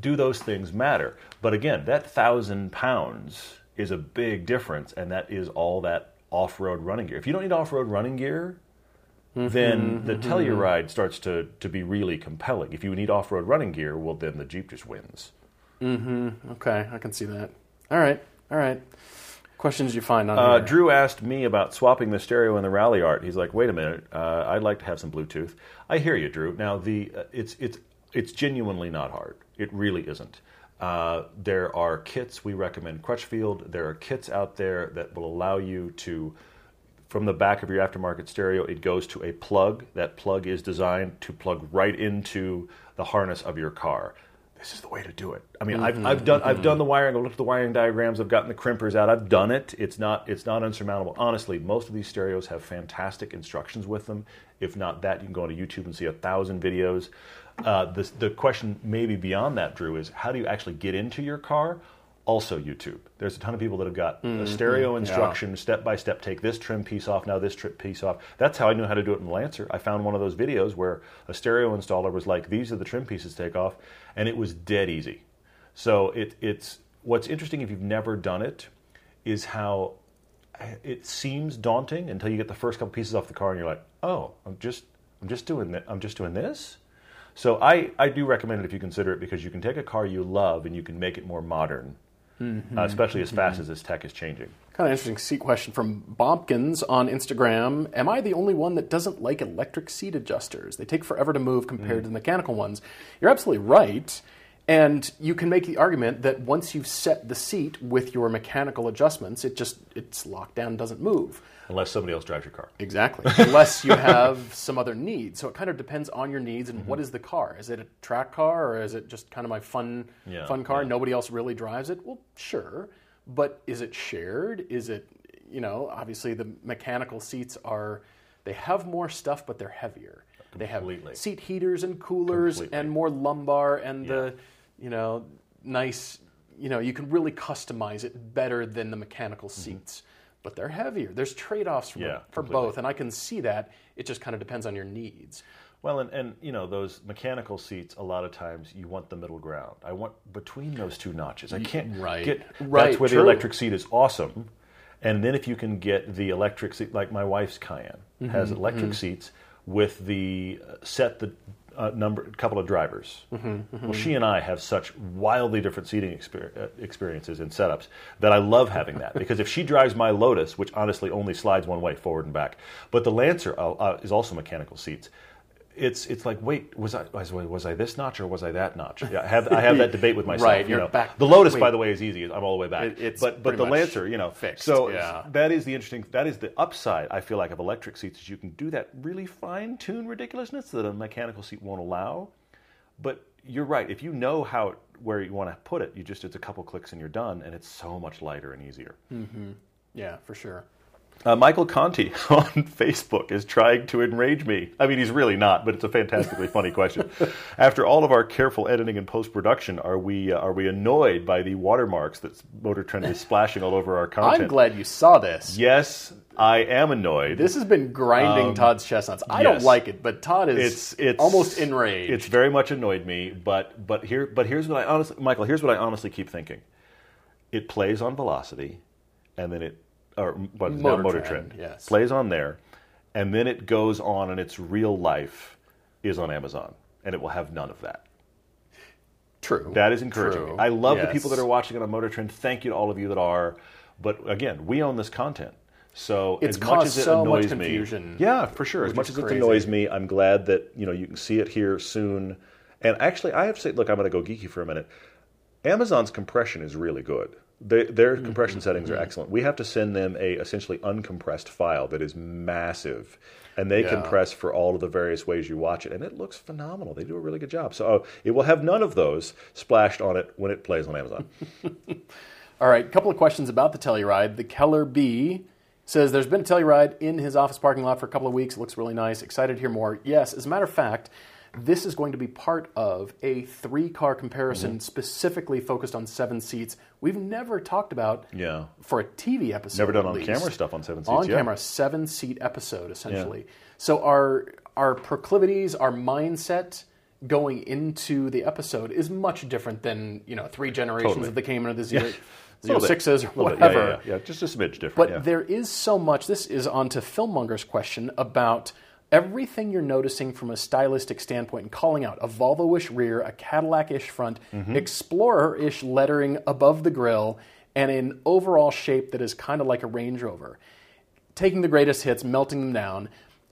do those things matter? But again, that thousand pounds is a big difference, and that is all that off road running gear. If you don't need off road running gear, then the Telluride starts to, to be really compelling. If you need off road running gear, well, then the Jeep just wins. Mm-hmm. Okay, I can see that. All right, all right. Questions you find on Uh, here? Drew asked me about swapping the stereo and the Ralliart. He's like, "Wait a minute, uh, I'd like to have some Bluetooth." I hear you, Drew. Now, the uh, it's it's it's genuinely not hard. It really isn't. Uh, there are kits we recommend Crutchfield. There are kits out there that will allow you to, from the back of your aftermarket stereo, it goes to a plug. That plug is designed to plug right into the harness of your car. This is the way to do it. I mean, I've, I've done I've done the wiring. I've looked at the wiring diagrams. I've gotten the crimpers out. I've done it. It's not it's not insurmountable. Honestly, most of these stereos have fantastic instructions with them. If not that, you can go to YouTube and see a thousand videos. Uh, the question maybe beyond that, Drew, is how do you actually get into your car? Also YouTube. There's a ton of people that have got Mm-hmm. a stereo instruction, step by step. Take this trim piece off now. This trim piece off. That's how I knew how to do it in Lancer. I found one of those videos where a stereo installer was like, "These are the trim pieces take off," and it was dead easy. So it, it's what's interesting if you've never done it is how it seems daunting until you get the first couple pieces off the car and you're like, oh, I'm just I'm just doing that. I'm just doing this. So I, I do recommend it if you consider it because you can take a car you love and you can make it more modern, Mm-hmm. uh, especially as fast mm-hmm. as this tech is changing. Kind of interesting seat question from Bompkins on Instagram. Am I the only one that doesn't like electric seat adjusters? They take forever to move compared to mm. the mechanical ones. You're absolutely right. And you can make the argument that once you've set the seat with your mechanical adjustments, it just it's locked down, doesn't move. Unless somebody else drives your car. Exactly. Unless you have some other needs. So it kind of depends on your needs and what mm-hmm. is the car? Is it a track car or is it just kind of my fun Yeah, fun car? Nobody else really drives it? Well, sure. But is it shared? Is it you know, obviously the mechanical seats are they have more stuff but they're heavier. Completely. They have seat heaters and coolers Completely. and more lumbar and the you know, nice you know, you can really customize it better than the mechanical mm-hmm. seats. But they're heavier. There's trade-offs for, Mm-hmm. Yeah, for both, and I can see that. It just kind of depends on your needs. Well, and, and you know those mechanical seats. A lot of times you want the middle ground. I want between those two notches. I can't right. get. Right, That's where true. the electric seat is awesome. And then if you can get the electric seat, like my wife's Cayenne has Mm-hmm, electric seats with the uh, set the uh, number couple of drivers. Mm-hmm, Well, she and I have such wildly different seating exper- uh, experiences and setups that I love having that because if she drives my Lotus, which honestly only slides one way forward and back, but the Lancer uh, uh, is also mechanical seats. It's it's like wait was I was, was I this notch or was I that notch? Yeah, I have I have that debate with myself. Right, you know. back- The Lotus, wait. by the way, is easy. I'm all the way back. It- it's but but the Lancer, you know, fixed, so yeah. that is the interesting. That is the upside. I feel like of electric seats is you can do that really fine tune ridiculousness that a mechanical seat won't allow. But you're right. If you know how where you want to put it, you just it's a couple clicks and you're done, and it's so much lighter and easier. Mm-hmm. Yeah, for sure. Uh, Michael Conti on Facebook is trying to enrage me. I mean, he's really not, but it's a fantastically funny question. After all of our careful editing and post production, are we uh, are we annoyed by the watermarks that Motor Trend is splashing all over our content? I'm glad you saw this. Yes, I am annoyed. This has been grinding Todd's chestnuts. I don't like it, but Todd is it's it's almost enraged. It's very much annoyed me, but but here but here's what I honestly Michael, here's what I honestly keep thinking. It plays on Velocity and then it or but now Motor motor Trend, trend. yes. Plays on there and then it goes on and its real life is on Amazon and it will have none of that. true. That is encouraging. True. I love the people that are watching it on Motor Trend. Thank you to all of you that are. But again, we own this content. So It's as much as it so much annoys confusion, me, yeah, for sure. As much as crazy. it annoys me, I'm glad that you know you can see it here soon. And actually, I have to say, look, I'm going to go geeky for a minute. Amazon's compression is really good. They, their Mm-hmm. compression settings are excellent. We have to send them a essentially uncompressed file that is massive, and they Yeah. compress for all of the various ways you watch it, and it looks phenomenal. They do a really good job. So oh, it will have none of those splashed on it when it plays on Amazon. All right, a couple of questions about the Telluride. The Keller B says there's been a Telluride in his office parking lot for a couple of weeks. It looks really nice. Excited to hear more. Yes, as a matter of fact, this is going to be part of a three-car comparison Mm-hmm. specifically focused on seven seats. We've never talked about Yeah. for a TV episode. Never done on least. camera stuff on seven seats. on yeah. camera, seven seat episode essentially. So our our proclivities, our mindset going into the episode is much different than you know three generations Totally. of the Cayman or the zero, zero sixes or. Yeah, whatever. Yeah, yeah, yeah. just a smidge different. But yeah. there is so much. This is on to Filmmonger's question about everything you're noticing from a stylistic standpoint and calling out a Volvo-ish rear, a Cadillac-ish front, Mm-hmm. Explorer-ish lettering above the grille, and an overall shape that is kind of like a Range Rover. Taking the greatest hits, melting them down.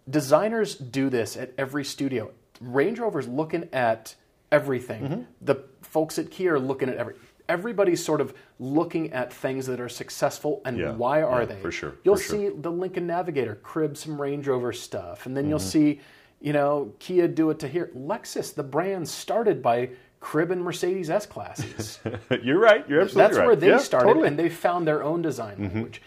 Designers do this at every studio. Range Rover's looking at everything. Mm-hmm. The folks at Kia are looking at every. Everybody's sort of looking at things that are successful and Yeah, why are yeah, they? for sure, You'll for sure. see the Lincoln Navigator crib some Range Rover stuff, and then you'll Mm-hmm. see, you know, Kia do it to here. Lexus, the brand started by crib and Mercedes S classes. You're right. You're absolutely That's right. where they Yeah, started, totally. Mm-hmm. and they found their own design language.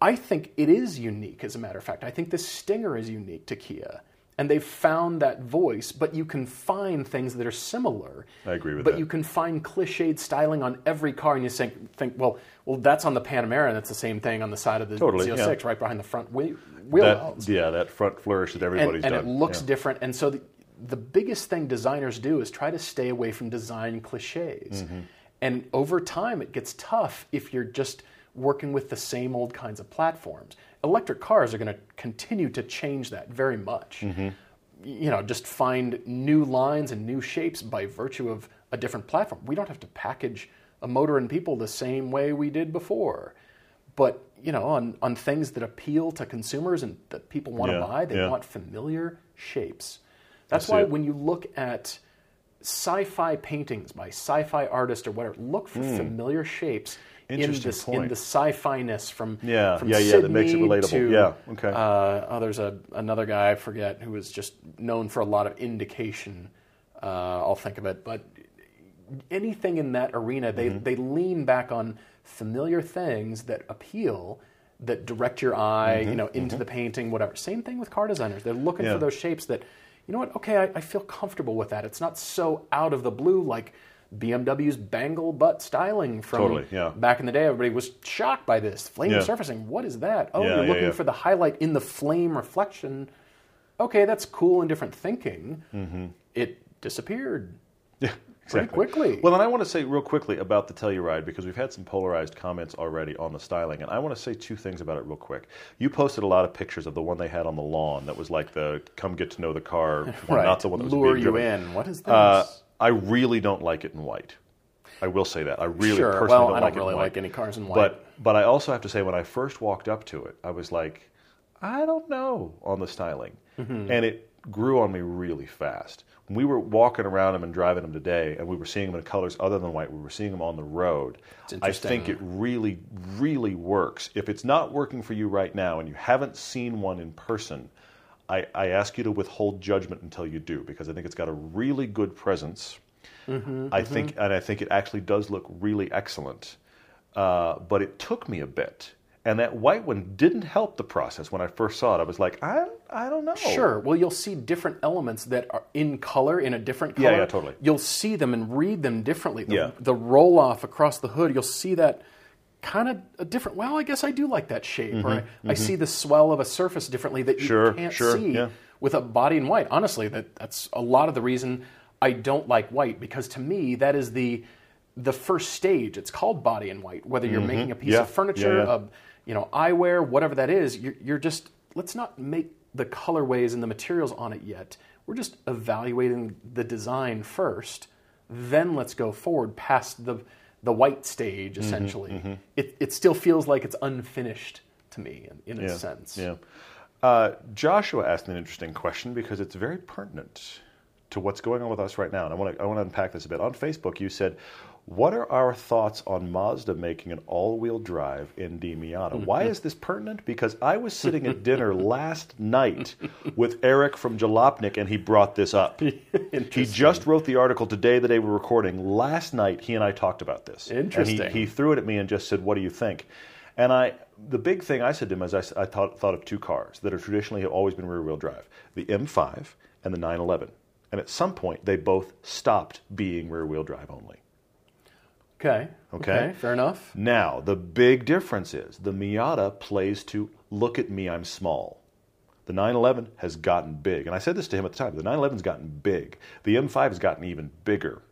I think it is unique, as a matter of fact. I think the Stinger is unique to Kia. And they've found that voice, but you can find things that are similar. I agree with but that. But you can find cliched styling on every car, and you think, think, well, well, that's on the Panamera, and it's the same thing on the side of the Totally, Z06, yeah. right behind the front wheel, wheel That, wells. yeah, that front flourish that and, everybody's and done. it looks yeah. different. And so the, the biggest thing designers do is try to stay away from design cliches. Mm-hmm. And over time, it gets tough if you're just working with the same old kinds of platforms. Electric cars are going to continue to change that very much. Mm-hmm. You know, just find new lines and new shapes by virtue of a different platform. We don't have to package a motor and people the same way we did before. But you know, on, on things that appeal to consumers and that people want to Yeah, buy, they yeah. want familiar shapes. That's why it. when you look at sci-fi paintings by sci-fi artists or whatever, look for familiar shapes in. Interesting this in the sci-fi-ness from Yeah, from yeah, yeah, that makes it Syd Mead relatable. to, Yeah, okay. Uh, oh, there's a another guy I forget who is just known for a lot of indication. Uh, I'll think of it, but anything in that arena, they, Mm-hmm. they lean back on familiar things that appeal, that direct your eye, Mm-hmm. you know, into the painting, whatever. Same thing with car designers. They're looking Yeah. for those shapes that, you know what? Okay, I, I feel comfortable with that. It's not so out of the blue like BMW's Bangle butt styling from Totally, yeah. back in the day. Everybody was shocked by this flame Yeah. surfacing. What is that? Oh, Yeah, you're looking for the highlight in the flame reflection. Okay, that's cool and different thinking. It disappeared. Yeah, Pretty quickly. Well, and I want to say real quickly about the Telluride because we've had some polarized comments already on the styling, and I want to say two things about it real quick. You posted a lot of pictures of the one they had on the lawn that was like the "come get to know the car," right. not the one that was Lure being you driven. in. What is this? Uh, I really don't like it in white. I will say that I really sure. personally Well, don't I like don't really it in white. like any cars in white. But but I also have to say when I first walked up to it, I was like, I don't know on the styling, Mm-hmm. and it grew on me really fast. When we were walking around them and driving them today, and we were seeing them in colors other than white. We were seeing them on the road. I interesting. think it really, really works. If it's not working for you right now, and you haven't seen one in person, I, I ask you to withhold judgment until you do, because I think it's got a really good presence. Mm-hmm, I think, and I think it actually does look really excellent. Uh, but it took me a bit, and that white one didn't help the process. When I first saw it, I was like, I, I don't know. Sure. Well, you'll see different elements that are in color in a different Yeah, color. yeah, totally. You'll see them and read them differently. The, Yeah. the roll off across the hood, you'll see that kind of a different. Well, I guess I do like that shape. Or I, I see the swell of a surface differently that you Mm-hmm, Sure, can't sure, see yeah. with a body in white. Honestly, that that's a lot of the reason I don't like white because to me that is the the first stage. It's called body in white. Whether you're making a piece Mm-hmm. Yeah, of furniture, yeah. a you know, eyewear, whatever that is, you're, you're just let's not make the colorways and the materials on it yet. We're just evaluating the design first, then let's go forward past the the white stage. Mm-hmm, Essentially, It it still feels like it's unfinished to me in, in a sense. Yeah. Uh, Joshua asked an interesting question because it's very pertinent to what's going on with us right now, and I want to I want to unpack this a bit. On Facebook, you said, "What are our thoughts on Mazda making an all-wheel drive ND Miata?" Why is this pertinent? Because I was sitting at dinner last night with Eric from Jalopnik, and he brought this up. he just wrote the article today, the day we're recording. Last night, he and I talked about this. And Interesting. he, he threw it at me and just said, "What do you think?" And I, the big thing I said to him is, I thought, thought of two cars that are traditionally have always been rear-wheel drive: the M5 and the 911. And at some point, they both stopped being rear-wheel drive only. Okay. Okay. Fair enough. Now, the big difference is the Miata plays to look at me, I'm small. The 911 has gotten big. And I said this to him at the time the 911's gotten big. The M5 has gotten even bigger.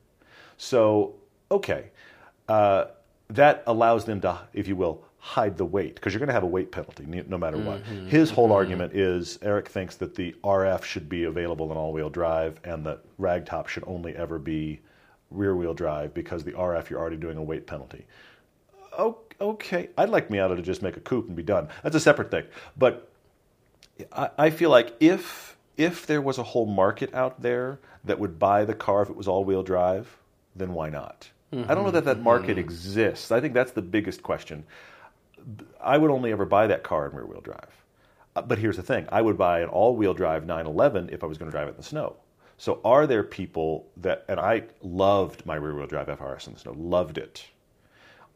So, okay, uh, that allows them to, if you will, hide the weight because you're going to have a weight penalty no matter what. His whole argument is Eric thinks that the RF should be available in all wheel drive and that ragtop should only ever be rear wheel drive because the RF you're already doing a weight penalty. Okay, I'd like Miata to just make a coupe and be done. That's a separate thing. But I, I feel like if if there was a whole market out there that would buy the car if it was all wheel drive, then why not? I don't know that that market exists. I think that's the biggest question. I would only ever buy that car in rear wheel drive. Uh, But here's the thing I would buy an all wheel drive 911 if I was going to drive it in the snow. So are there people that, and I loved my rear wheel drive FRS in the snow, loved it.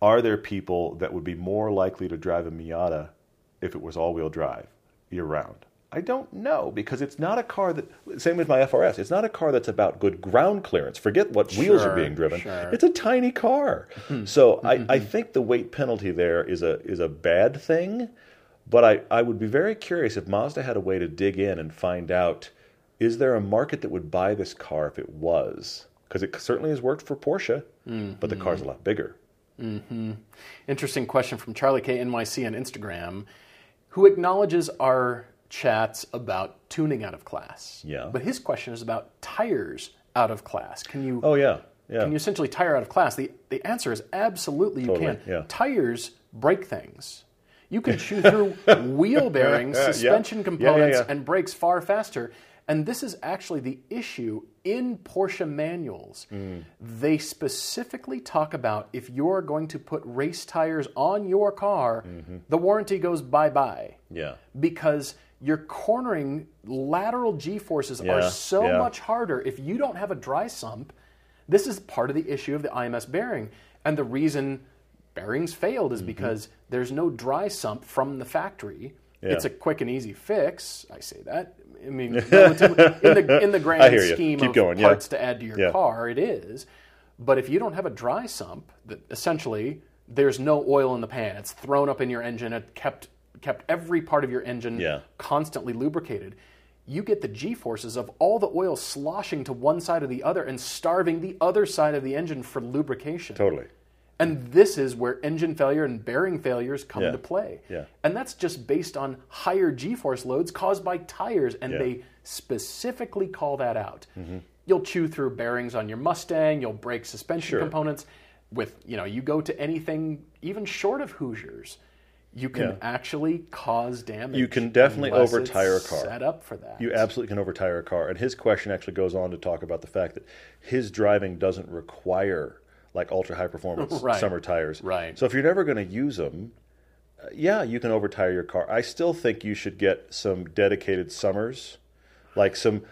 Are there people that would be more likely to drive a Miata if it was all wheel drive year round? I don't know because it's not a car that. Same with my FRS. It's not a car that's about good ground clearance. Forget what wheels are being driven. sure. Hmm. It's a tiny car. Hmm. so I, hmm, hmm, I think the weight penalty there is a is a bad thing. But I, I would be very curious if Mazda had a way to dig in and find out is there a market that would buy this car if it was? Because it certainly has worked for Porsche, but the mm-hmm. car's a lot bigger. Mm-hmm. Interesting question from Charlie K NYC on Instagram, who acknowledges our chats about tuning out of class. Yeah. But his question is about tires out of class. Can you Oh yeah, yeah. can you essentially tire out of class? The the answer is absolutely you Totally, can. yeah. Tires break things. You can chew through wheel bearings, Yeah. suspension Yeah, yeah, components, yeah. and brakes far faster. And this is actually the issue in Porsche manuals. Mm. They specifically talk about if you're going to put race tires on your car, Mm-hmm. the warranty goes bye bye yeah. because your cornering lateral g forces Yeah, are so yeah. much harder if you don't have a dry sump. This is part of the issue of the IMS bearing. And the reason bearings failed Mm-hmm. is because there's no dry sump from the factory. Yeah. It's a quick and easy fix. I say that. I mean, in the in the grand I hear you. scheme of going, yeah. parts to add to your Yeah. car, it is. But if you don't have a dry sump, that essentially there's no oil in the pan. It's thrown up in your engine. It kept kept every part of your engine Yeah. constantly lubricated. You get the G forces of all the oil sloshing to one side or the other and starving the other side of the engine for lubrication. Totally. And this is where engine failure and bearing failures come Yeah. to play. Yeah. And that's just based on higher G force loads caused by tires, and Yeah. they specifically call that out. Mm-hmm. You'll chew through bearings on your Mustang, you'll break suspension Sure. components. With you know, you go to anything even short of Hoosiers, you can Yeah. actually cause damage. You can definitely overtire it's a car. Set up for that. You absolutely can overtire a car. And his question actually goes on to talk about the fact that his driving doesn't require like ultra high performance Right. summer tires. Right. So if you're never going to use them, uh, yeah, you can overtire your car. I still think you should get some dedicated summers, like some.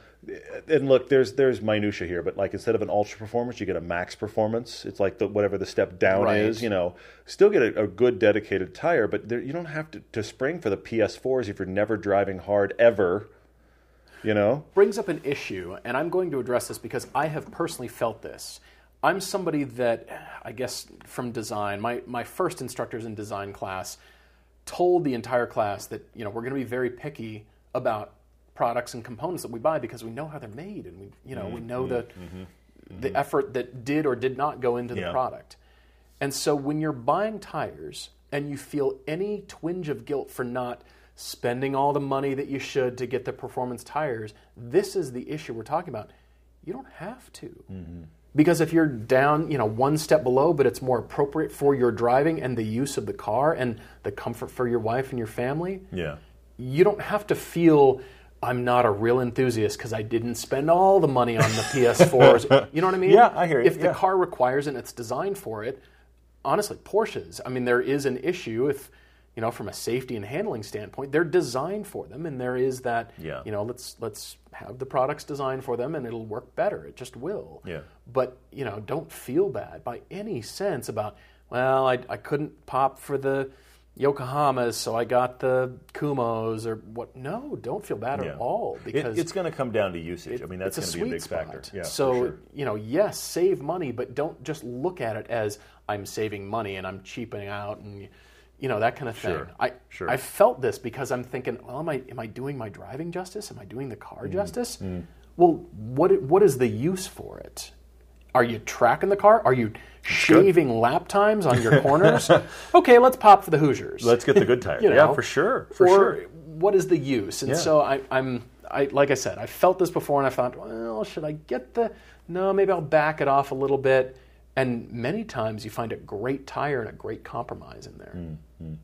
And look, there's there's minutia here, but like instead of an ultra performance, you get a max performance. It's like the whatever the step down Right. is. You know, still get a, a good dedicated tire, but there, you don't have to, to spring for the PS4s if you're never driving hard ever. You know, brings up an issue, and I'm going to address this because I have personally felt this. I'm somebody that, I guess, from design, my, my first instructors in design class told the entire class that you know we're going to be very picky about products and components that we buy because we know how they're made and we you know we mm-hmm. know the mm-hmm. Mm-hmm. the effort that did or did not go into the product. And so when you're buying tires and you feel any twinge of guilt for not spending all the money that you should to get the performance tires, this is the issue we're talking about. You don't have to. Because if you're down, you know, one step below, but it's more appropriate for your driving and the use of the car and the comfort for your wife and your family, yeah, you don't have to feel I'm not a real enthusiast because I didn't spend all the money on the PS4s. you know what I mean? Yeah, I hear you, If the car requires it and it's designed for it, honestly, Porsches, I mean, there is an issue if, you know, from a safety and handling standpoint, they're designed for them and there is that, Yeah. you know, let's let's have the products designed for them and it'll work better. It just will. Yeah. But, you know, don't feel bad by any sense about, well, I, I couldn't pop for the Yokohamas, so I got the Kumhos or what. No, don't feel bad yeah. at all It- because it's going to come down to usage. I mean, that's going to be a big spot. factor. Yeah, so sure. you know, yes, save money, but don't just look at it as I'm saving money and I'm cheaping out and you know that kind of thing. Sure, I sure. I felt this because I'm thinking, well, am I am I doing my driving justice? Am I doing the car mm, justice? Mm. Well, what what is the use for it? Are you tracking the car? Are you shaving lap times on your corners? okay, let's pop for the Hoosiers. Let's get the good tires. You yeah, for sure, for or sure. what is the use? And Yeah. so I, I'm, I like I said, I felt this before, and I thought, well, should I get the? No, maybe I'll back it off a little bit. And many times you find a great tire and a great compromise in there.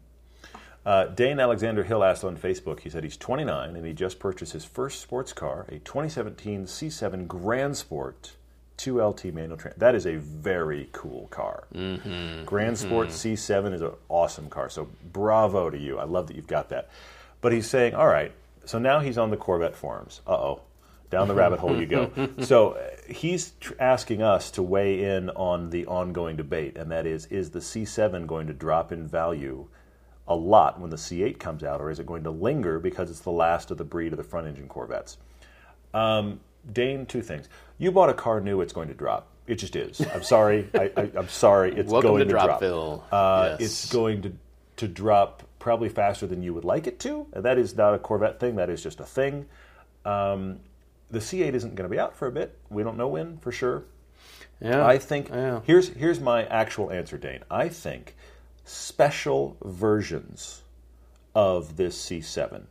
Uh, Dane Alexander Hill asked on Facebook. He said he's 29 and he just purchased his first sports car, a 2017 C7 Grand Sport 2LT manual. Trans- that is a very cool car. Mm-hmm. Grand Sport C7 is an awesome car. So bravo to you. I love that you've got that. But he's saying, all right. So now he's on the Corvette forums. Uh oh. Down the rabbit hole you go. So uh, he's tr- asking us to weigh in on the ongoing debate, and that is: is the C7 going to drop in value a lot when the C8 comes out, or is it going to linger because it's the last of the breed of the front engine Corvettes? Um, Dane, two things. You bought a car new, it's going to drop. It just is. I'm sorry. I, I, I'm sorry. It's Welcome going to to, drop. Dropville. Uh, Yes. It's going to to drop probably faster than you would like it to. And that is not a Corvette thing. That is just a thing. Um, the C8 isn't going to be out for a bit. We don't know when for sure. Yeah. I think Yeah. here's here's my actual answer, Dane. I think special versions of this C7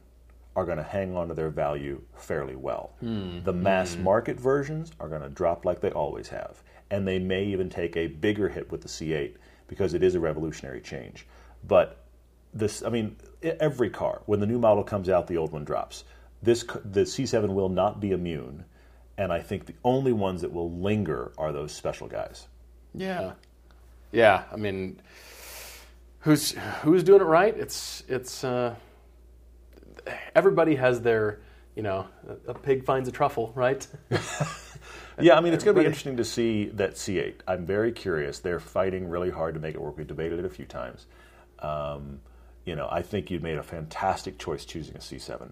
are going to hang on to their value fairly well. Hmm. The mass hmm. market versions are going to drop like they always have, and they may even take a bigger hit with the C8 because it is a revolutionary change. But this, I mean, every car when the new model comes out, the old one drops. This the C7 will not be immune, and I think the only ones that will linger are those special guys. Yeah, yeah. I mean, who's who's doing it right? It's it's uh, everybody has their you know a, a pig finds a truffle, right? Yeah, I mean, it's going to be interesting to see that C8. I'm very curious. They're fighting really hard to make it work. We debated it a few times. Um, you know, I think you made a fantastic choice choosing a C7,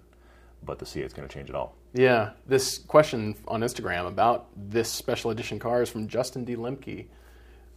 but the C8 is going to change it all. yeah. This question on Instagram about this special edition car is from Justin D. Lemke.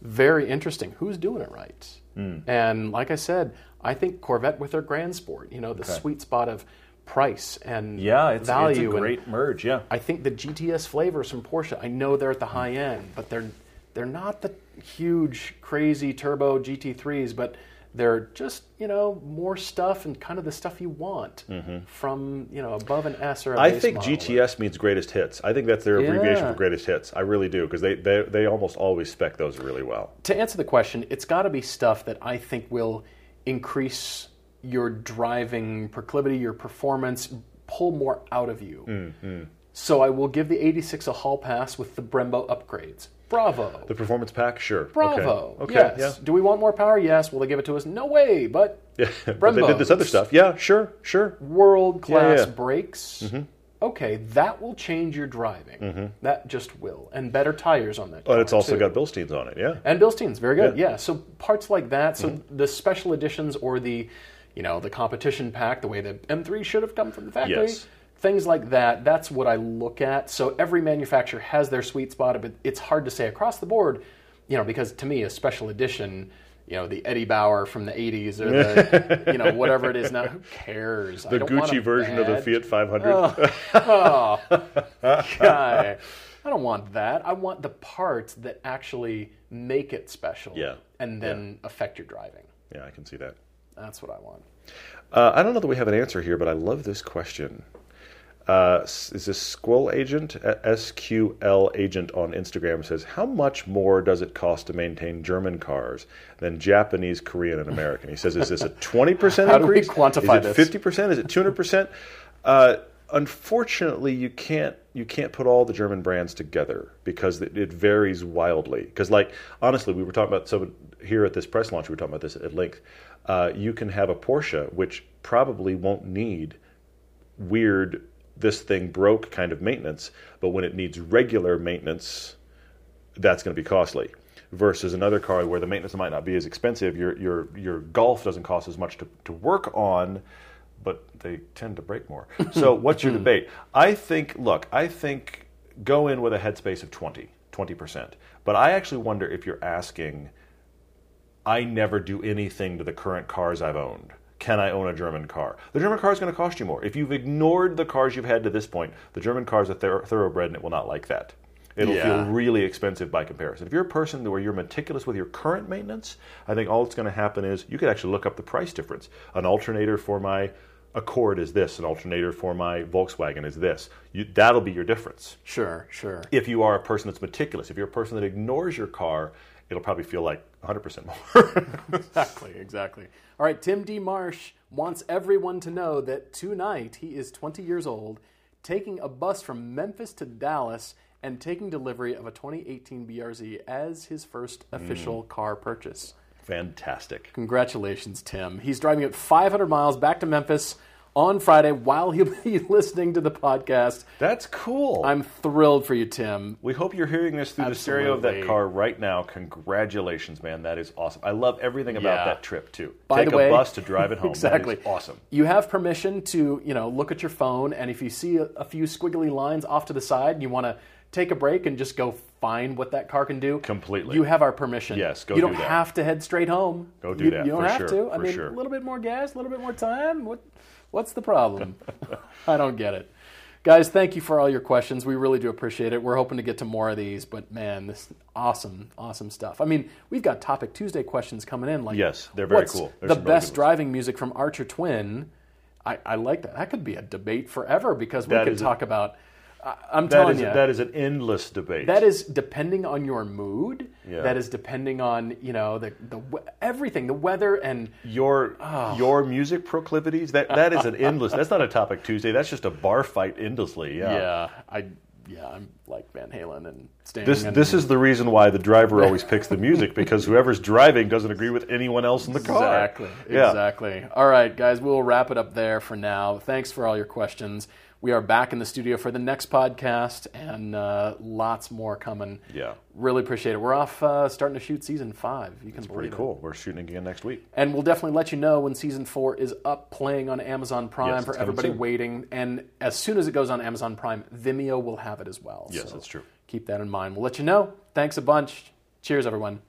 Very interesting. Who's doing it right? Hmm. And like I said, I think Corvette with their Grand Sport. You know, the sweet spot of price and Yeah, it's, value it's a and great merge. Yeah. I think the GTS flavors from Porsche. I know they're at the high end, but they're they're not the huge, crazy turbo GT3s, but they're just you know more stuff and kind of the stuff you want from you know above an S or a Mm-hmm. I think model. GTS means greatest hits. I think that's their abbreviation Yeah. for greatest hits. I really do because they, they they almost always spec those really well. To answer the question, it's got to be stuff that I think will increase your driving proclivity, your performance, pull more out of you. Mm-hmm. So I will give the 86 a hall pass with the Brembo upgrades. Bravo. The performance pack, sure. Bravo. Okay. Yes. Okay. Do we want more power? Yes. Will they give it to us? No way. But Yeah. yeah. but they did this other stuff. Yeah. Sure. Sure. world class Yeah, yeah. brakes. Mm-hmm. Okay, that will change your driving. Mm-hmm. That just will, and better tires on that. But it's also too. got Bilsteins on it. Yeah. and Bilsteins, very good. Yeah. Yeah. So parts like that. So mm-hmm. the special editions or the, you know, the competition pack, the way the M3 should have come from the factory. Yes. Things like that. That's what I look at. So every manufacturer has their sweet spot, but it's hard to say across the board, you know, because to me a special edition. You know the Eddie Bauer from the '80s, or the you know whatever it is now. Who cares? The Gucci version of the Fiat 500. Oh, guy. I don't want that. I want the parts that actually make it special. Yeah. And then affect your driving. yeah, I can see that. That's what I want. Uh, I don't know that we have an answer here, but I love this question. Uh, is this Squill Agent? SQL Agent on Instagram says, How much more does it cost to maintain German cars than Japanese, Korean, and American? He says, Is this a 20% How do we increase? quantify is this? it 50%? Is it 200%? Uh, unfortunately, you can't you can't put all the German brands together because it, it varies wildly. Because, like, honestly, we were talking about so here at this press launch, we were talking about this at length. Uh, you can have a Porsche which probably won't need weird this thing broke kind of maintenance, but when it needs regular maintenance, that's going to be costly. Versus another car where the maintenance might not be as expensive, your your your Golf doesn't cost as much to, to work on, but they tend to break more. So what's your debate? I think look, I think go in with a headspace of 20, 20%. But I actually wonder if you're asking I never do anything to the current cars I've owned. Can I own a German car? The German car is going to cost you more. If you've ignored the cars you've had to this point, the German car is a thor- thoroughbred and it will not like that. It'll Yeah. feel really expensive by comparison. If you're a person where you're meticulous with your current maintenance, I think all that's going to happen is you could actually look up the price difference. An alternator for my Accord is this, an alternator for my Volkswagen is this. You, that'll be your difference Sure, sure. if you are a person that's meticulous. If you're a person that ignores your car, it'll probably feel like 100% more. Exactly, exactly. All right, Tim D. Marsh wants everyone to know that tonight he is 20 years old, taking a bus from Memphis to Dallas and taking delivery of a 2018 BRZ as his first mm. official car purchase. Fantastic. Congratulations, Tim. He's driving it 500 miles back to Memphis on Friday while he'll be listening to the podcast. That's cool. I'm thrilled for you, Tim. we hope you're hearing this through the stereo of that car right now. Congratulations, man. That is awesome. I love everything about Yeah. that trip too. By Take the a way- bus to drive it home. exactly. Awesome. You have permission to, you know, look at your phone, and if you see a, a few squiggly lines off to the side, and you want to take a break and just go find what that car can do. Completely. You have our permission. Yes, go You do don't that. have to head straight home. Go do you, that, You don't have sure, to. I mean, sure. a little bit more gas, a little bit more time. What, what's the problem? I don't get it. Guys, thank you for all your questions. We really do appreciate it. We're hoping to get to more of these, but man, this awesome, awesome stuff. I mean, we've got Topic Tuesday questions coming in. Like, Yes, they're very cool. There's the some really best driving music from Archer Twin. I, I like that. That could be a debate forever because we That could talk about. I'm That telling is, you, that is an endless debate. that is depending on your mood. Yeah. That is depending on you know the the everything, the weather, and your Oh. your music proclivities. That that is an endless. That's not a topic Tuesday. That's just a bar fight endlessly. Yeah. yeah, I yeah, I'm like Van Halen and Sting. This and, this is the reason why the driver always picks the music because whoever's driving doesn't agree with anyone else in the car. Exactly. Yeah. Exactly. All right, guys, we'll wrap it up there for now. Thanks for all your questions. We are back in the studio for the next podcast and uh, lots more coming. Yeah. Really appreciate it. We're off uh, starting to shoot season five. You can Pretty believe it. cool. We're shooting again next week. And we'll definitely let you know when season four is up playing on Amazon Prime Yes, for everybody soon. waiting. And as soon as it goes on Amazon Prime, Vimeo will have it as well. Yes, that's true. Keep that in mind. We'll let you know. Thanks a bunch. Cheers, everyone.